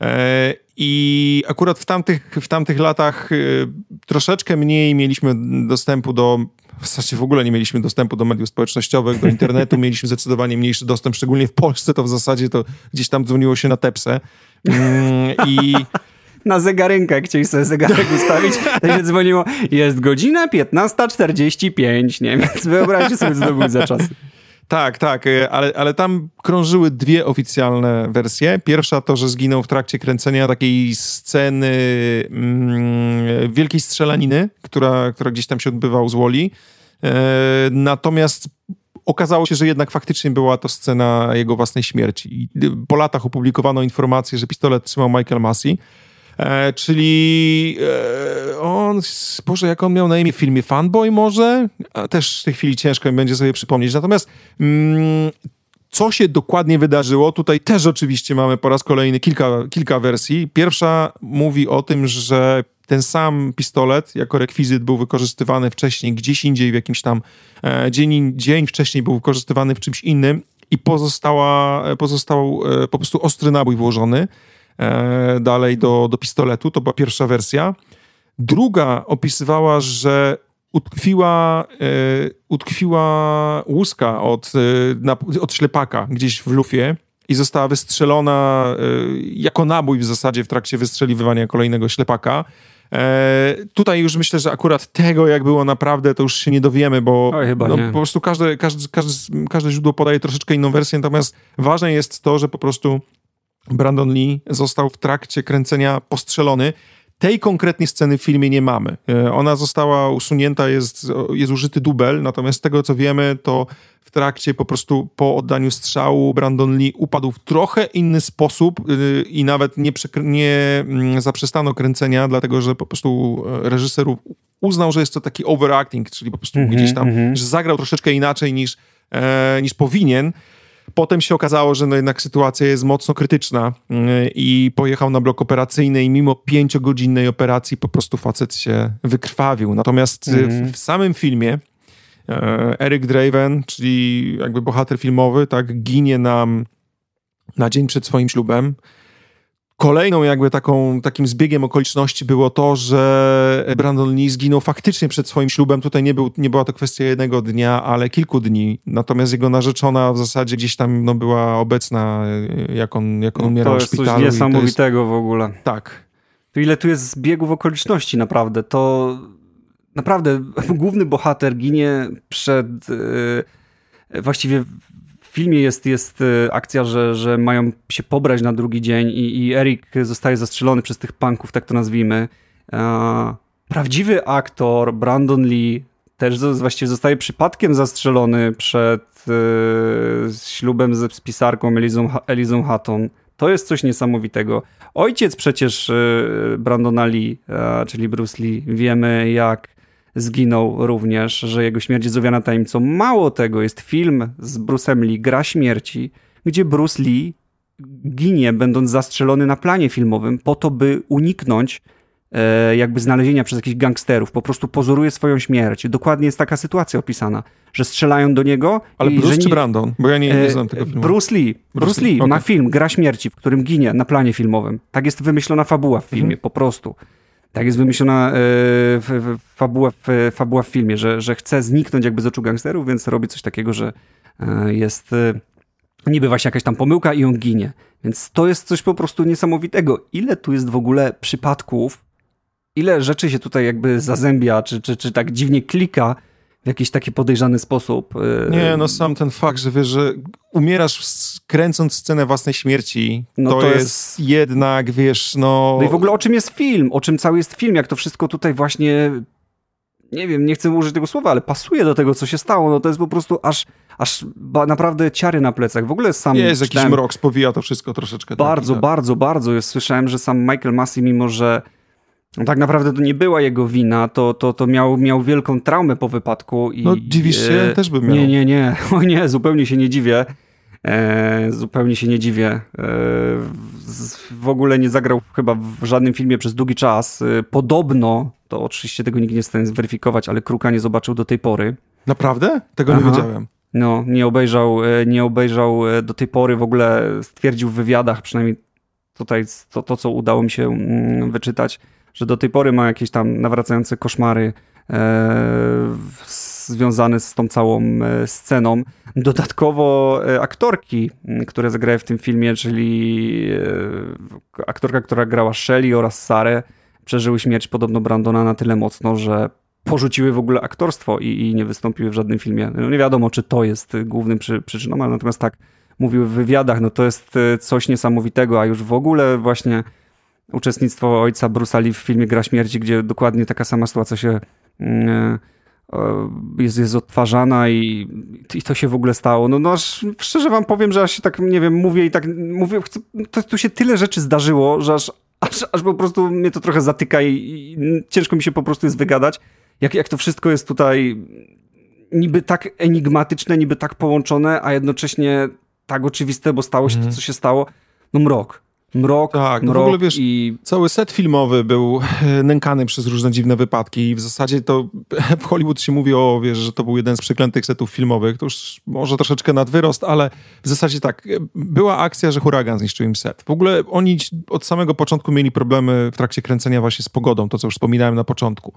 E, I akurat w tamtych, w tamtych latach y, troszeczkę mniej mieliśmy dostępu do, w zasadzie w ogóle nie mieliśmy dostępu do mediów społecznościowych, do internetu, mieliśmy zdecydowanie mniejszy dostęp, szczególnie w Polsce to w zasadzie to gdzieś tam dzwoniło się na tepsę. Mm, I na zegarynkę chcieli sobie zegarek ustawić, to się dzwoniło, jest godzina 15.45, nie? Więc wyobraźcie sobie, co to był za czas. Tak, tak, y, ale, ale tam krążyły dwie oficjalne wersje. Pierwsza to, że zginął w trakcie kręcenia takiej sceny mm, wielkiej strzelaniny, która, która gdzieś tam się odbywał z Woli. E, natomiast okazało się, że jednak faktycznie była to scena jego własnej śmierci. I po latach opublikowano informację, że pistolet trzymał Michael Massey. E, czyli e, on, Boże, jak on miał na imię w filmie Fanboy może? A też w tej chwili ciężko mi będzie sobie przypomnieć. Natomiast mm, co się dokładnie wydarzyło? Tutaj też oczywiście mamy po raz kolejny kilka, kilka wersji. Pierwsza mówi o tym, że ten sam pistolet jako rekwizyt był wykorzystywany wcześniej gdzieś indziej, w jakimś tam e, dzień, dzień wcześniej był wykorzystywany w czymś innym i pozostała, pozostał e, po prostu ostry nabój włożony. E, dalej do, do pistoletu. To była pierwsza wersja. Druga opisywała, że utkwiła, e, utkwiła łuska od, e, na, od ślepaka gdzieś w lufie i została wystrzelona jako nabój w zasadzie w trakcie wystrzeliwania kolejnego ślepaka. tutaj już myślę, że akurat tego, jak było naprawdę, to już się nie dowiemy, bo no, po prostu każde, każde, każde, każde źródło podaje troszeczkę inną wersję, natomiast ważne jest to, że po prostu Brandon Lee został w trakcie kręcenia postrzelony. Tej konkretnej sceny w filmie nie mamy. E, ona została usunięta, jest, jest użyty dubel, natomiast z tego co wiemy, to w trakcie po prostu po oddaniu strzału Brandon Lee upadł w trochę inny sposób e, i nawet nie, nie mm, zaprzestano kręcenia, dlatego że po prostu e, reżyser uznał, że jest to taki overacting, czyli po prostu mm -hmm, gdzieś tam, mm -hmm. że zagrał troszeczkę inaczej niż, niż powinien. Potem się okazało, że no jednak sytuacja jest mocno krytyczna y, i pojechał na blok operacyjny i mimo pięciogodzinnej operacji po prostu facet się wykrwawił. Natomiast mm -hmm. w, mhm. w, samym filmie e, Eric Draven, czyli jakby bohater filmowy, tak ginie nam na dzień przed swoim ślubem. Kolejną jakby taką, takim zbiegiem okoliczności było to, że Brandon Lee zginął faktycznie przed swoim ślubem. Tutaj nie, był, nie była to kwestia jednego dnia, ale kilku dni. Natomiast jego narzeczona w zasadzie gdzieś tam no, była obecna, jak on, jak on no, umierał w szpitalu. To jest coś niesamowitego jest... w ogóle. Tak. To ile tu jest zbiegów okoliczności naprawdę. To naprawdę główny bohater ginie przed... Yy, właściwie filmie jest, jest e, akcja, że, że mają się pobrać na drugi dzień i, i Erik zostaje zastrzelony przez tych punków, tak to nazwijmy. Prawdziwy aktor Brandon Lee też właściwie zostaje przypadkiem zastrzelony przed e, ślubem ze spisarką Elizą, Elizą Hatton. To jest coś niesamowitego. Ojciec przecież y, Brandona Lee, czyli Bruce Lee, wiemy jak zginął również, że jego śmierć jest owiana tajemnicą. Mało tego, jest film z Bruce'em Lee, Gra Śmierci, gdzie Bruce Lee ginie, będąc zastrzelony na planie filmowym, po to, by uniknąć e, jakby znalezienia przez jakichś gangsterów. Po prostu pozoruje swoją śmierć. Dokładnie jest taka sytuacja opisana, że strzelają do niego. Ale Bruce że czy Brandon? Bo ja nie, nie znam tego filmu. Bruce Lee. Bruce, Bruce Lee okay. ma film Gra Śmierci, w którym ginie na planie filmowym. Tak jest wymyślona fabuła w filmie, mhm. po prostu. Tak jest wymyślona e, fabuła, w, fabuła w filmie, że, że chce zniknąć jakby z oczu gangsterów, więc robi coś takiego, że e, jest e, niby właśnie jakaś tam pomyłka i on ginie. Więc to jest coś po prostu niesamowitego. Ile tu jest w ogóle przypadków, ile rzeczy się tutaj jakby zazębia, czy, czy, czy tak dziwnie klika w jakiś taki podejrzany sposób. E, nie, no sam ten fakt, że wiesz, że umierasz kręcąc scenę własnej śmierci, no to, to jest, jest, jednak, wiesz, no... No i w ogóle o czym jest film? O czym cały jest film? Jak to wszystko tutaj właśnie nie wiem, nie chcę użyć tego słowa, ale pasuje do tego, co się stało. No to jest po prostu aż, aż naprawdę ciary na plecach. W ogóle sam... Jest jakiś mrok, spowija to wszystko troszeczkę. Bardzo, tak, bardzo, bardzo. Jest, słyszałem, że sam Michael Massey, mimo że tak naprawdę to nie była jego wina, to, to, to miał, miał wielką traumę po wypadku. I, no dziwisz się? E, też bym miał. Nie, nie, nie. O nie, zupełnie się nie dziwię. E, zupełnie się nie dziwię. E, w ogóle nie zagrał chyba w żadnym filmie przez długi czas. E, podobno, to oczywiście tego nikt nie jest w stanie zweryfikować, ale Kruka nie zobaczył do tej pory. Naprawdę? Tego Aha. nie wiedziałem. No, nie obejrzał, e, nie obejrzał e, do tej pory, w ogóle stwierdził w wywiadach, przynajmniej tutaj to, to co udało mi się mm, wyczytać, że do tej pory ma jakieś tam nawracające koszmary e, związane z tą całą e, sceną. Dodatkowo e, aktorki, które zagrały w tym filmie, czyli aktorka, która grała Shelly oraz Sarę, przeżyły śmierć podobno Brandona na tyle mocno, że porzuciły w ogóle aktorstwo i, i nie wystąpiły w żadnym filmie. No nie wiadomo, czy to jest głównym przy, przyczyną, ale natomiast tak mówiły w wywiadach, no to jest coś niesamowitego, a już w ogóle właśnie uczestnictwo ojca Bruce'a Lee w filmie Gra Śmierci, gdzie dokładnie taka sama sytuacja się mm, E, jest, jest odtwarzana i, i to się w ogóle stało. No, no aż, szczerze wam powiem, że aż się tak, nie wiem, mówię i tak mówię, chcę, to, tu się tyle rzeczy zdarzyło, że aż, aż, aż po prostu mnie to trochę zatyka i, i ciężko mi się po prostu jest wygadać, jak, jak to wszystko jest tutaj niby tak enigmatyczne, niby tak połączone, a jednocześnie tak oczywiste, bo stało się mm. to, mhm. co się stało. No mrok mrok, tak, no mrok w ogóle wiesz, i... Cały set filmowy był nękany przez różne dziwne wypadki i w zasadzie to w Hollywood się mówi o, wiesz, że to był jeden z przeklętych setów filmowych, to już może troszeczkę nad wyrost, ale w zasadzie tak, e, była akcja, że huragan zniszczył im set. W ogóle oni od samego początku mieli problemy w trakcie kręcenia właśnie z pogodą, to co już wspominałem na początku.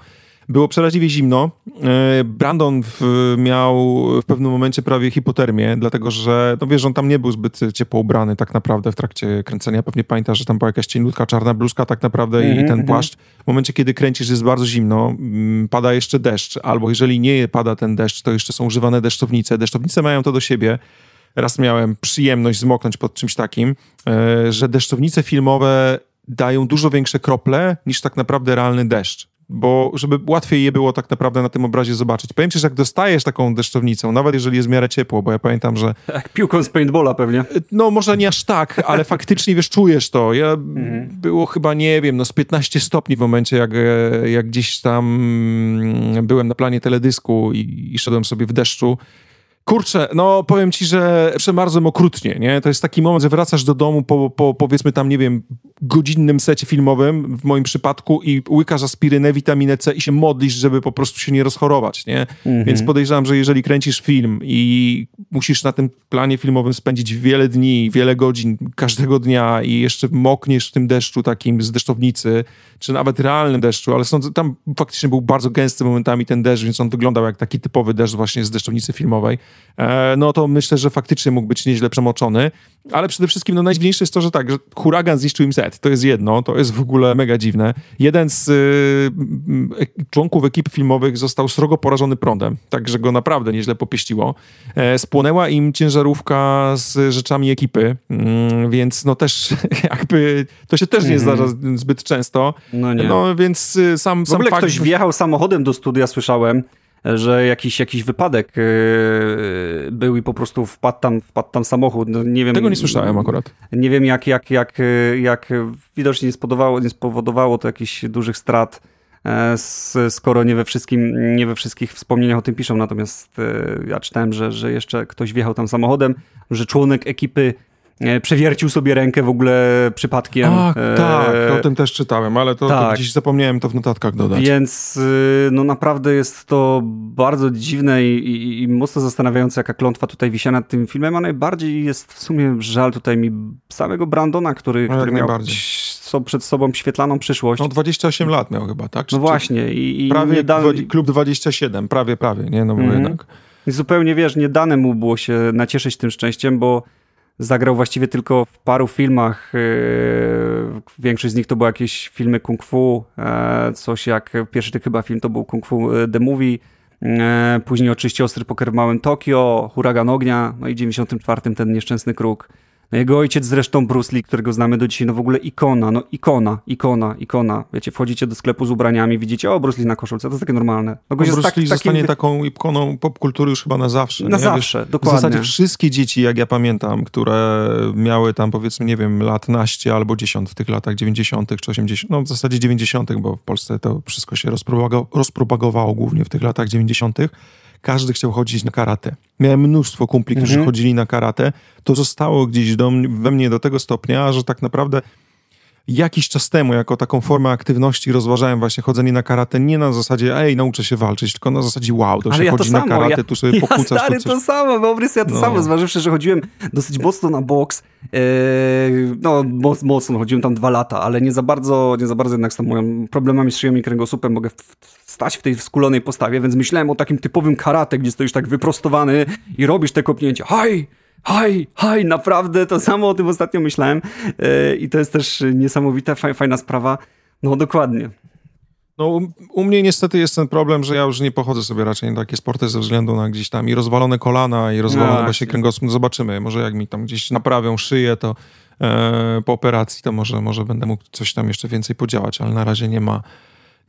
Było przeraźliwie zimno. E, Brandon w, miał w pewnym momencie prawie hipotermię, dlatego że, no wiesz, on tam nie był zbyt ciepło ubrany tak naprawdę w trakcie kręcenia. Pewnie pamiętasz, że tam była jakaś cieniutka, czarna bluzka tak naprawdę mm -hmm, i mhm, ten mhm. płaszcz. W momencie, kiedy kręcisz, jest bardzo zimno, mm, pada jeszcze deszcz, albo jeżeli nie pada ten deszcz, to jeszcze są używane deszczownice. Deszczownice mają to do siebie, raz miałem przyjemność zmoknąć pod czymś takim, e, że deszczownice filmowe dają dużo większe krople niż tak naprawdę realny deszcz bo żeby łatwiej je było tak naprawdę na tym obrazie zobaczyć. Powiem ci, że jak dostajesz taką deszczownicą, nawet jeżeli jest w miarę ciepło, bo ja pamiętam, że... Jak piłką z paintballa pewnie. No może nie aż tak, ale faktycznie, wiesz, czujesz to. Ja mhm. było chyba, nie wiem, no z 15 stopni w momencie, jak, jak gdzieś tam byłem na planie teledysku i, i szedłem sobie w deszczu Kurczę, no powiem ci, że przemarzłem okrutnie, nie? To jest taki moment, że wracasz do domu po, po powiedzmy tam, nie wiem, godzinnym secie filmowym, w moim przypadku, i łykasz aspirynę, witaminę C i się modlisz, żeby po prostu się nie rozchorować, nie? Mhm. Więc podejrzewam, że jeżeli kręcisz film i musisz na tym planie filmowym spędzić wiele dni, wiele godzin każdego dnia i jeszcze mokniesz w tym deszczu takim z deszczownicy, czy nawet realnym deszczu, ale sądzę, tam faktycznie był bardzo gęsty momentami ten deszcz, więc on wyglądał jak taki typowy deszcz właśnie z deszczownicy filmowej. E, no to myślę, że faktycznie mógł być nieźle przemoczony, ale przede wszystkim no, najdziwniejsze jest to, że tak, że huragan zniszczył im set. To jest jedno, to jest w ogóle mega dziwne. Jeden z y, członków ekip filmowych został srogo porażony prądem, także go naprawdę nieźle popieściło. E, spłonęła im ciężarówka z rzeczami ekipy, mm, więc no też jakby to się też nie mm. zdarza zbyt często. No nie. No więc y, sam, w ogóle sam fakt... ktoś wjechał samochodem do studia, słyszałem że jakiś, jakiś wypadek yy, był i po prostu wpadł tam, wpadł tam samochód. No, nie wiem, Tego nie słyszałem akurat. Nie wiem, jak, jak, jak, jak widocznie nie spowodowało, nie spowodowało to jakichś dużych strat, e, skoro nie we, wszystkim, nie we wszystkich wspomnieniach o tym piszą. Natomiast e, ja czytałem, że, że jeszcze ktoś wjechał tam samochodem, że członek ekipy E, przewiercił sobie rękę w ogóle przypadkiem. Ach, tak, o tym też czytałem, ale to, tak. to gdzieś zapomniałem to w notatkach dodać. Więc y, no naprawdę jest to bardzo dziwne i, i, i mocno zastanawiające, jaka klątwa tutaj wisi nad tym filmem, a najbardziej jest w sumie żal tutaj mi samego Brandona, który, no, który miał so, przed sobą świetlaną przyszłość. No 28 lat miał chyba, tak? Czy, no właśnie. I, i prawie da... klub 27, prawie, prawie, nie? No bo mm. jednak... I zupełnie, wiesz, nie dane mu było się nacieszyć tym szczęściem, bo Zagrał właściwie tylko w paru filmach. Yy, większość z nich to były jakieś filmy kung fu. E, coś jak pierwszy chyba film to był Kung Fu e, The Movie. E, później oczywiście Ostry Poker w Małym Tokio, Huragan Ognia, no i w 94 ten nieszczęsny kruk. No jego ojciec zresztą Bruce Lee, którego znamy do dzisiaj, no w ogóle ikona, no ikona, ikona, ikona. Wiecie, wchodzicie do sklepu z ubraniami, widzicie, o Bruce Lee na koszulce, to jest takie normalne. No, Bruce Lee tak, zostanie taką ikoną popkultury już chyba na zawsze. Na nie? zawsze, Wiesz, dokładnie. W zasadzie wszystkie dzieci, jak ja pamiętam, które miały tam powiedzmy, nie wiem, lat naście albo dziesiąt w tych latach 90. czy 80., no w zasadzie 90., bo w Polsce to wszystko się rozpropagowało głównie w tych latach 90., każdy chciał chodzić na karate. Miałem mnóstwo kumpli, którzy mhm. chodzili na karate. To zostało gdzieś do, we mnie do tego stopnia, że tak naprawdę jakiś czas temu, jako taką formę aktywności, rozważałem właśnie chodzenie na karate nie na zasadzie, ej, nauczę się walczyć, tylko na zasadzie, wow, to Ale się ja chodzi to na karate, ja, tu sobie. Ja stary, to samo, wyobraź sobie, ja to no. samo, zważywszy, że chodziłem dosyć mocno na boks, yy, no moc, mocno, chodziłem tam dwa lata, ale nie za bardzo, nie za bardzo jednak z tą moją problemami z szyją i kręgosłupem mogę stać w tej skulonej postawie, więc myślałem o takim typowym karate, gdzie stoisz tak wyprostowany i robisz te kopnięcia. Haj! Haj, haj, naprawdę to samo o tym ostatnio myślałem yy, i to jest też niesamowita, fajna sprawa. No dokładnie. No, u, mnie niestety jest ten problem, że ja już nie pochodzę sobie raczej na takie sporty ze względu na gdzieś tam i rozwalone kolana, i rozwalone no, właśnie kręgosłup. No zobaczymy, może jak mi tam gdzieś naprawią szyję, to e, po operacji to może, może będę mógł coś tam jeszcze więcej podziałać, ale na razie nie ma,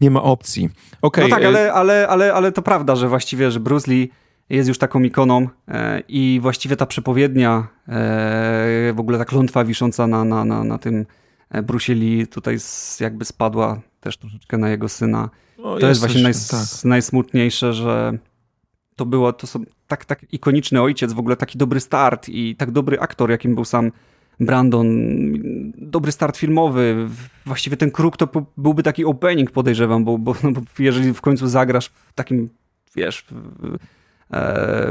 nie ma opcji. Okay, no tak, e, ale, ale, ale, ale to prawda, że właściwie, że Bruce Lee jest już taką ikoną e, i właściwie ta przepowiednia, e, w ogóle ta klątwa wisząca na, na, na, na tym e, Bruce Lee tutaj jakby spadła też troszeczkę na jego syna. No, to jest, właśnie tak. najsmutniejsze, że to było, to są tak, tak ikoniczny ojciec, w ogóle taki dobry start i tak dobry aktor, jakim był sam Brandon, dobry start filmowy. Właściwie ten kruk to byłby taki opening, podejrzewam, bo, bo, no, bo jeżeli w końcu zagrasz w takim, wiesz, w,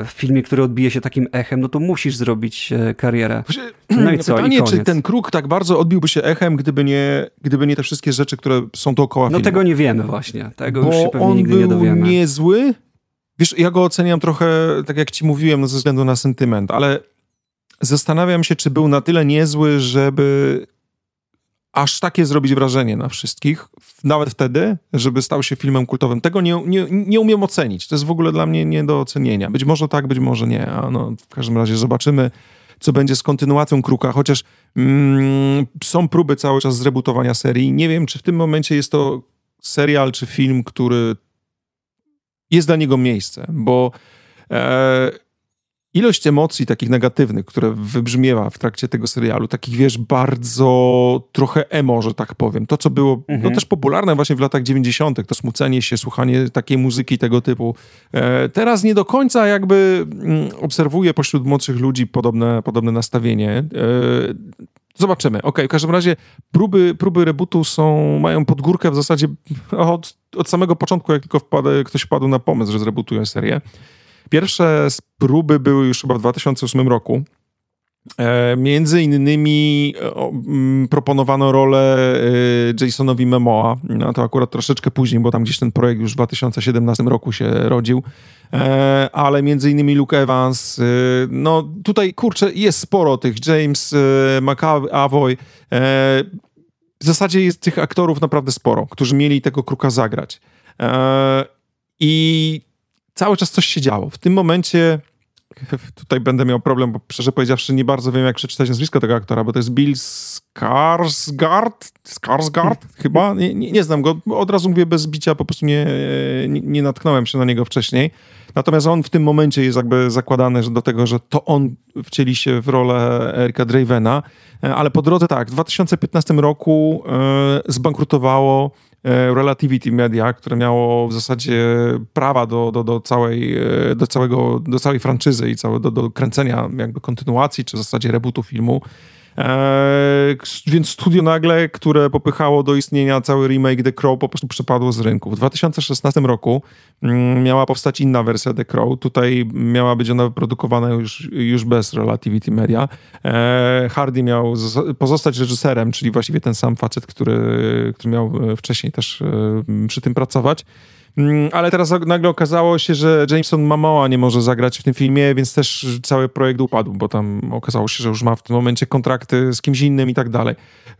w filmie, który odbije się takim echem, no to musisz zrobić e, karierę. No i co? Pytanie, I czy ten kruk tak bardzo odbiłby się echem, gdyby nie, gdyby nie te wszystkie rzeczy, które są dookoła No filmu? tego nie wiemy właśnie. Tego Bo już się pewnie nigdy nie dowiemy. on niezły. Wiesz, ja go oceniam trochę, tak jak ci mówiłem, no ze względu na sentyment, ale Zastanawiam się, czy był na tyle niezły, żeby aż takie zrobić wrażenie na wszystkich, nawet wtedy, żeby stał się filmem kultowym. Tego nie, nie, nie umiem ocenić. To jest w ogóle dla mnie nie do ocenienia. Być może tak, być może nie. A no, w każdym razie zobaczymy, co będzie z kontynuacją Kruka, chociaż mm, są próby cały czas zrebutowania serii. Nie wiem, czy w tym momencie jest to serial czy film, który jest dla niego miejsce, bo e, ilość emocji takich negatywnych, które wybrzmiewa w trakcie tego serialu, takich wiesz, bardzo trochę emo, że tak powiem. To, co było no, mhm. no, też popularne właśnie w latach 90., to smucenie się, słuchanie takiej muzyki tego typu. E, teraz nie do końca jakby mm, obserwuję pośród młodszych ludzi podobne, podobne nastawienie. E, Zobaczymy. Ok, w każdym razie próby, próby rebootu są, mają podgórkę w zasadzie od, od samego początku, jak tylko wpadł, ktoś wpadł na pomysł, że zrebootują serię. Pierwsze próby były już chyba w 2008 roku. E, między innymi e, proponowano rolę e, Jasonowi Memoa. No to akurat troszeczkę później, bo tam gdzieś ten projekt już w 2017 roku się rodził. Ale między innymi Luke Evans. No tutaj, kurczę, jest sporo tych. James McAvoy. W zasadzie jest tych aktorów naprawdę sporo, którzy mieli tego kruka zagrać. I cały czas coś się działo. W tym momencie tutaj będę miał problem, bo szczerze powiedziawszy nie bardzo wiem, jak przeczytać nazwisko tego aktora, bo to jest Bill Skarsgård? Skarsgård chyba? Nie, nie, nie, znam go, od razu mówię bez bicia, po prostu nie, nie, nie natknąłem się na niego wcześniej. Natomiast on w tym momencie jest jakby zakładany że do tego, że to on wcieli się w rolę Erika Dravena, ale po drodze tak, w 2015 roku e, zbankrutowało e, Relativity Media, które miało w zasadzie prawa do, do, do, całej, e, do, całego, do całej franczyzy i całe, do, do kręcenia jakby kontynuacji, czy w zasadzie rebootu filmu. Eee, więc studio nagle, które popychało do istnienia cały remake The Crow, po prostu przepadło z rynku. W 2016 roku mm, miała powstać inna wersja The Crow. Tutaj miała być ona wyprodukowana już, już bez Relativity Media. Eee, Hardy miał pozostać reżyserem, czyli właściwie ten sam facet, który, który miał e, wcześniej też e, przy tym pracować. Mm, ale teraz nagle okazało się, że Jameson Momoa nie może zagrać w tym filmie, więc też cały projekt upadł, bo tam okazało się, że już ma w tym momencie kontrakty z kimś innym i tak dalej.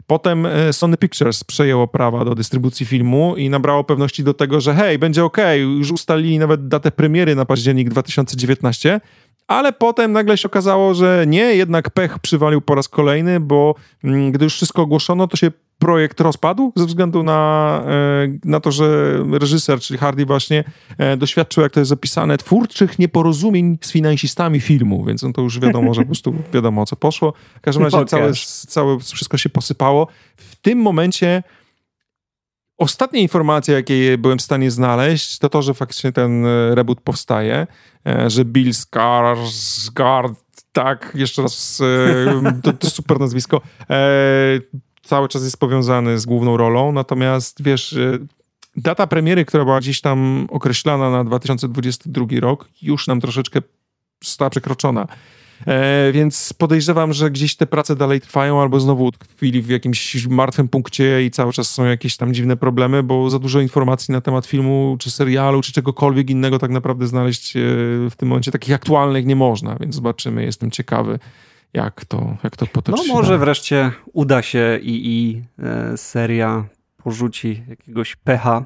Potem e, Sony Pictures przejęło prawa do dystrybucji filmu i nabrało pewności do tego, że hej, będzie ok, już ustalili nawet datę premiery na październik 2019, ale potem nagle się okazało, że nie, jednak pech przywalił po raz kolejny, bo mm, gdy już wszystko ogłoszono, to się projekt rozpadł ze względu na, e, na to, że reżyser, czyli Hardy właśnie e, doświadczył, jak to jest zapisane, twórczych nieporozumień z finansistami filmu, więc on to już wiadomo, że po prostu wiadomo o co poszło. W każdym razie całe, całe wszystko się posypało. W tym momencie Ostatnie informacje, jakie byłem w stanie znaleźć, to to, że faktycznie ten e, reboot powstaje, że Bill Skarsgård, tak, jeszcze raz, to, to super nazwisko, cały czas jest powiązany z główną rolą, natomiast wiesz, y, data premiery, która była gdzieś tam określana na 2022 rok, już nam troszeczkę została przekroczona. E, więc podejrzewam, że gdzieś te prace dalej trwają, albo znowu utkwili w jakimś martwym punkcie i cały czas są jakieś tam dziwne problemy, bo za dużo informacji na temat filmu, czy serialu, czy czegokolwiek innego tak naprawdę znaleźć e, w tym momencie takich aktualnych nie można, więc zobaczymy. Jestem ciekawy jak to, jak to potoczy No może wreszcie uda się i, i e, seria porzuci jakiegoś pecha.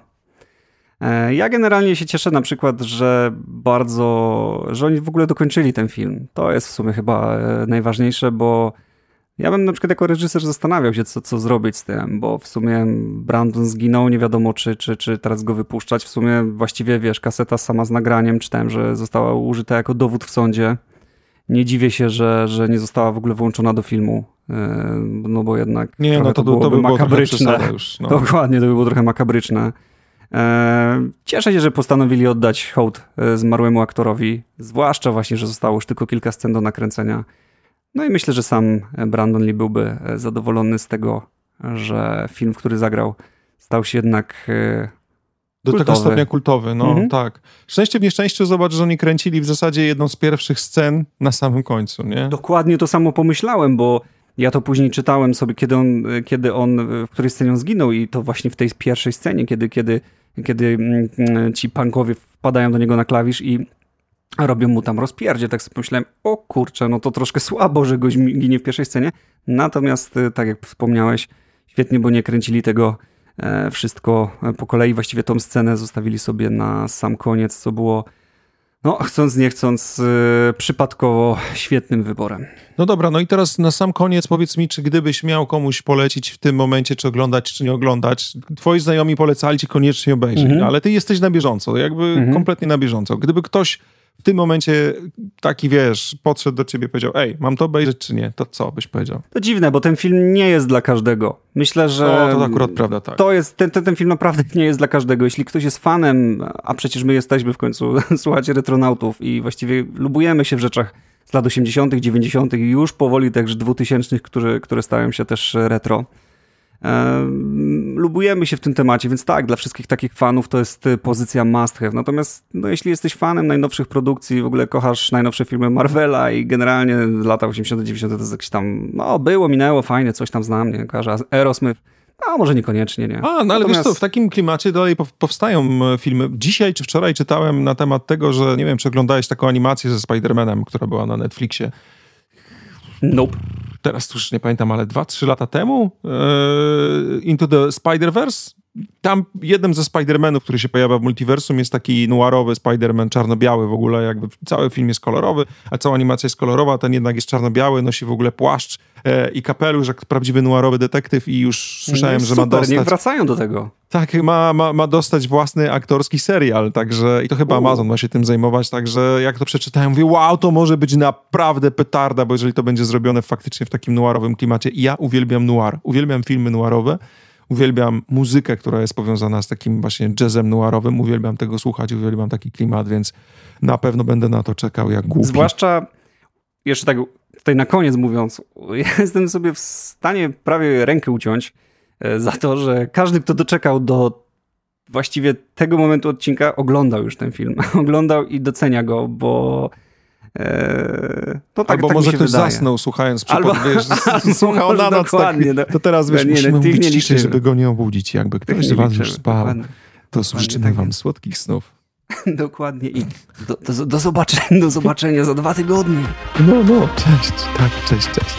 E, ja generalnie się cieszę na przykład, że bardzo, że oni w ogóle dokończyli ten film. To jest w sumie chyba e, najważniejsze, bo ja bym na przykład jako reżyser zastanawiał się, co, co zrobić z tym, bo w sumie Brandon zginął, nie wiadomo czy, czy, czy teraz go wypuszczać. W sumie właściwie, wiesz, kaseta sama z nagraniem, czytałem, że została użyta jako dowód w sądzie nie dziwię się, że, że nie została w ogóle włączona do filmu. E, no bo jednak. Nie, no to, to, byłoby to by makabryczne. Już, no. Dokładnie, to by było trochę makabryczne. E, cieszę się, że postanowili oddać hołd e, zmarłemu aktorowi, zwłaszcza właśnie, że zostało już tylko kilka scen do nakręcenia. No i myślę, że sam Brandon Lee byłby zadowolony z tego, że film, w który zagrał, stał się jednak do kultowy. tego stopnia kultowy, no mhm. tak. Szczęście w nieszczęściu zobacz, że oni kręcili w zasadzie jedną z pierwszych scen na samym końcu, nie? Dokładnie to samo pomyślałem, bo ja to później czytałem sobie, kiedy on, kiedy on w której scenie on zginął i to właśnie w tej pierwszej scenie, kiedy, kiedy, kiedy mm, ci punkowie wpadają do niego na klawisz i robią mu tam rozpierdzie. Tak sobie pomyślałem, o kurczę, no to troszkę słabo, że goś ginie w pierwszej scenie. Natomiast, tak jak wspomniałeś, świetnie, bo nie kręcili tego wszystko po kolei. Właściwie tą scenę zostawili sobie na sam koniec, co było, no chcąc nie chcąc, e, przypadkowo świetnym wyborem. No dobra, no i teraz na sam koniec powiedz mi, czy gdybyś miał komuś polecić w tym momencie, czy oglądać, czy nie oglądać, twoi znajomi polecali ci koniecznie obejrzeć, mhm. ale ty jesteś na bieżąco, jakby mhm. kompletnie na bieżąco. Gdyby ktoś w tym momencie taki, wiesz, podszedł do ciebie i powiedział, ej, mam to obejrzeć czy nie, to co byś powiedział? To dziwne, bo ten film nie jest dla każdego. Myślę, że... No, to akurat prawda, tak. To jest, ten, ten, ten film naprawdę nie jest dla każdego. Jeśli ktoś jest fanem, a przecież my jesteśmy w końcu, słuchacie retronautów i właściwie lubujemy się w rzeczach z lat 80., 90. i już powoli także 2000, które, które stają się też retro lubujemy się w tym temacie, więc tak, dla wszystkich takich fanów to jest y, pozycja must have. Natomiast no, jeśli jesteś fanem najnowszych produkcji, w ogóle kochasz najnowsze filmy Marvela i generalnie lata 80 90 to jest jakieś tam, no było, minęło, fajnie, coś tam znam, nie, kojarzę Aerosmith, a może niekoniecznie, nie. A, no ale Natomiast... wiesz co, w takim klimacie dalej powstają filmy. Dzisiaj czy wczoraj czytałem na temat tego, że nie wiem, czy oglądałeś taką animację ze Spider-Manem, która była na Netflixie. Nope teraz już nie pamiętam, ale 2-3 lata temu e, Into the Spider-Verse tam jednym ze Spider-Manów, który się pojawia w multiversum, jest taki noirowy Spider-Man, czarno-biały w ogóle, jakby cały film jest kolorowy, a cała animacja jest kolorowa, ten jednak jest czarno-biały, nosi w ogóle płaszcz e, i kapelusz, jak prawdziwy noirowy detektyw i już słyszałem, no że super, ma dostać... niech wracają do tego. Tak, ma, ma, ma dostać własny aktorski serial, także i to chyba U. Amazon ma się tym zajmować, także jak to przeczytałem, mówię, wow, to może być naprawdę petarda, bo jeżeli to będzie zrobione faktycznie w takim noirowym klimacie, ja uwielbiam noir, uwielbiam filmy noirowe, uwielbiam muzykę, która jest powiązana z takim właśnie jazzem noirowym, uwielbiam tego słuchać, uwielbiam taki klimat, więc na pewno będę na to czekał jak głupi. Zwłaszcza, jeszcze tak tutaj na koniec mówiąc, jestem sobie w stanie prawie rękę uciąć e, za to, że każdy, kto doczekał do właściwie tego momentu odcinka, oglądał już ten film. oglądał i docenia go, bo no tak, Albo tak może ktoś wydaje. zasnął słuchając Albo- wiesz, słuchał na noc, dokładnie, tak, to teraz wiesz, Nie, musimy tych mówić nie ciszej, żeby go nie obudzić, jakby Tak ktoś nie z was już spał. dokładnie. To życzymy tak wam jest. słodkich snów. Dokładnie i do, do, do, zobaczenia, do zobaczenia za dwa tygodnie. No, no, cześć, tak, cześć, cześć.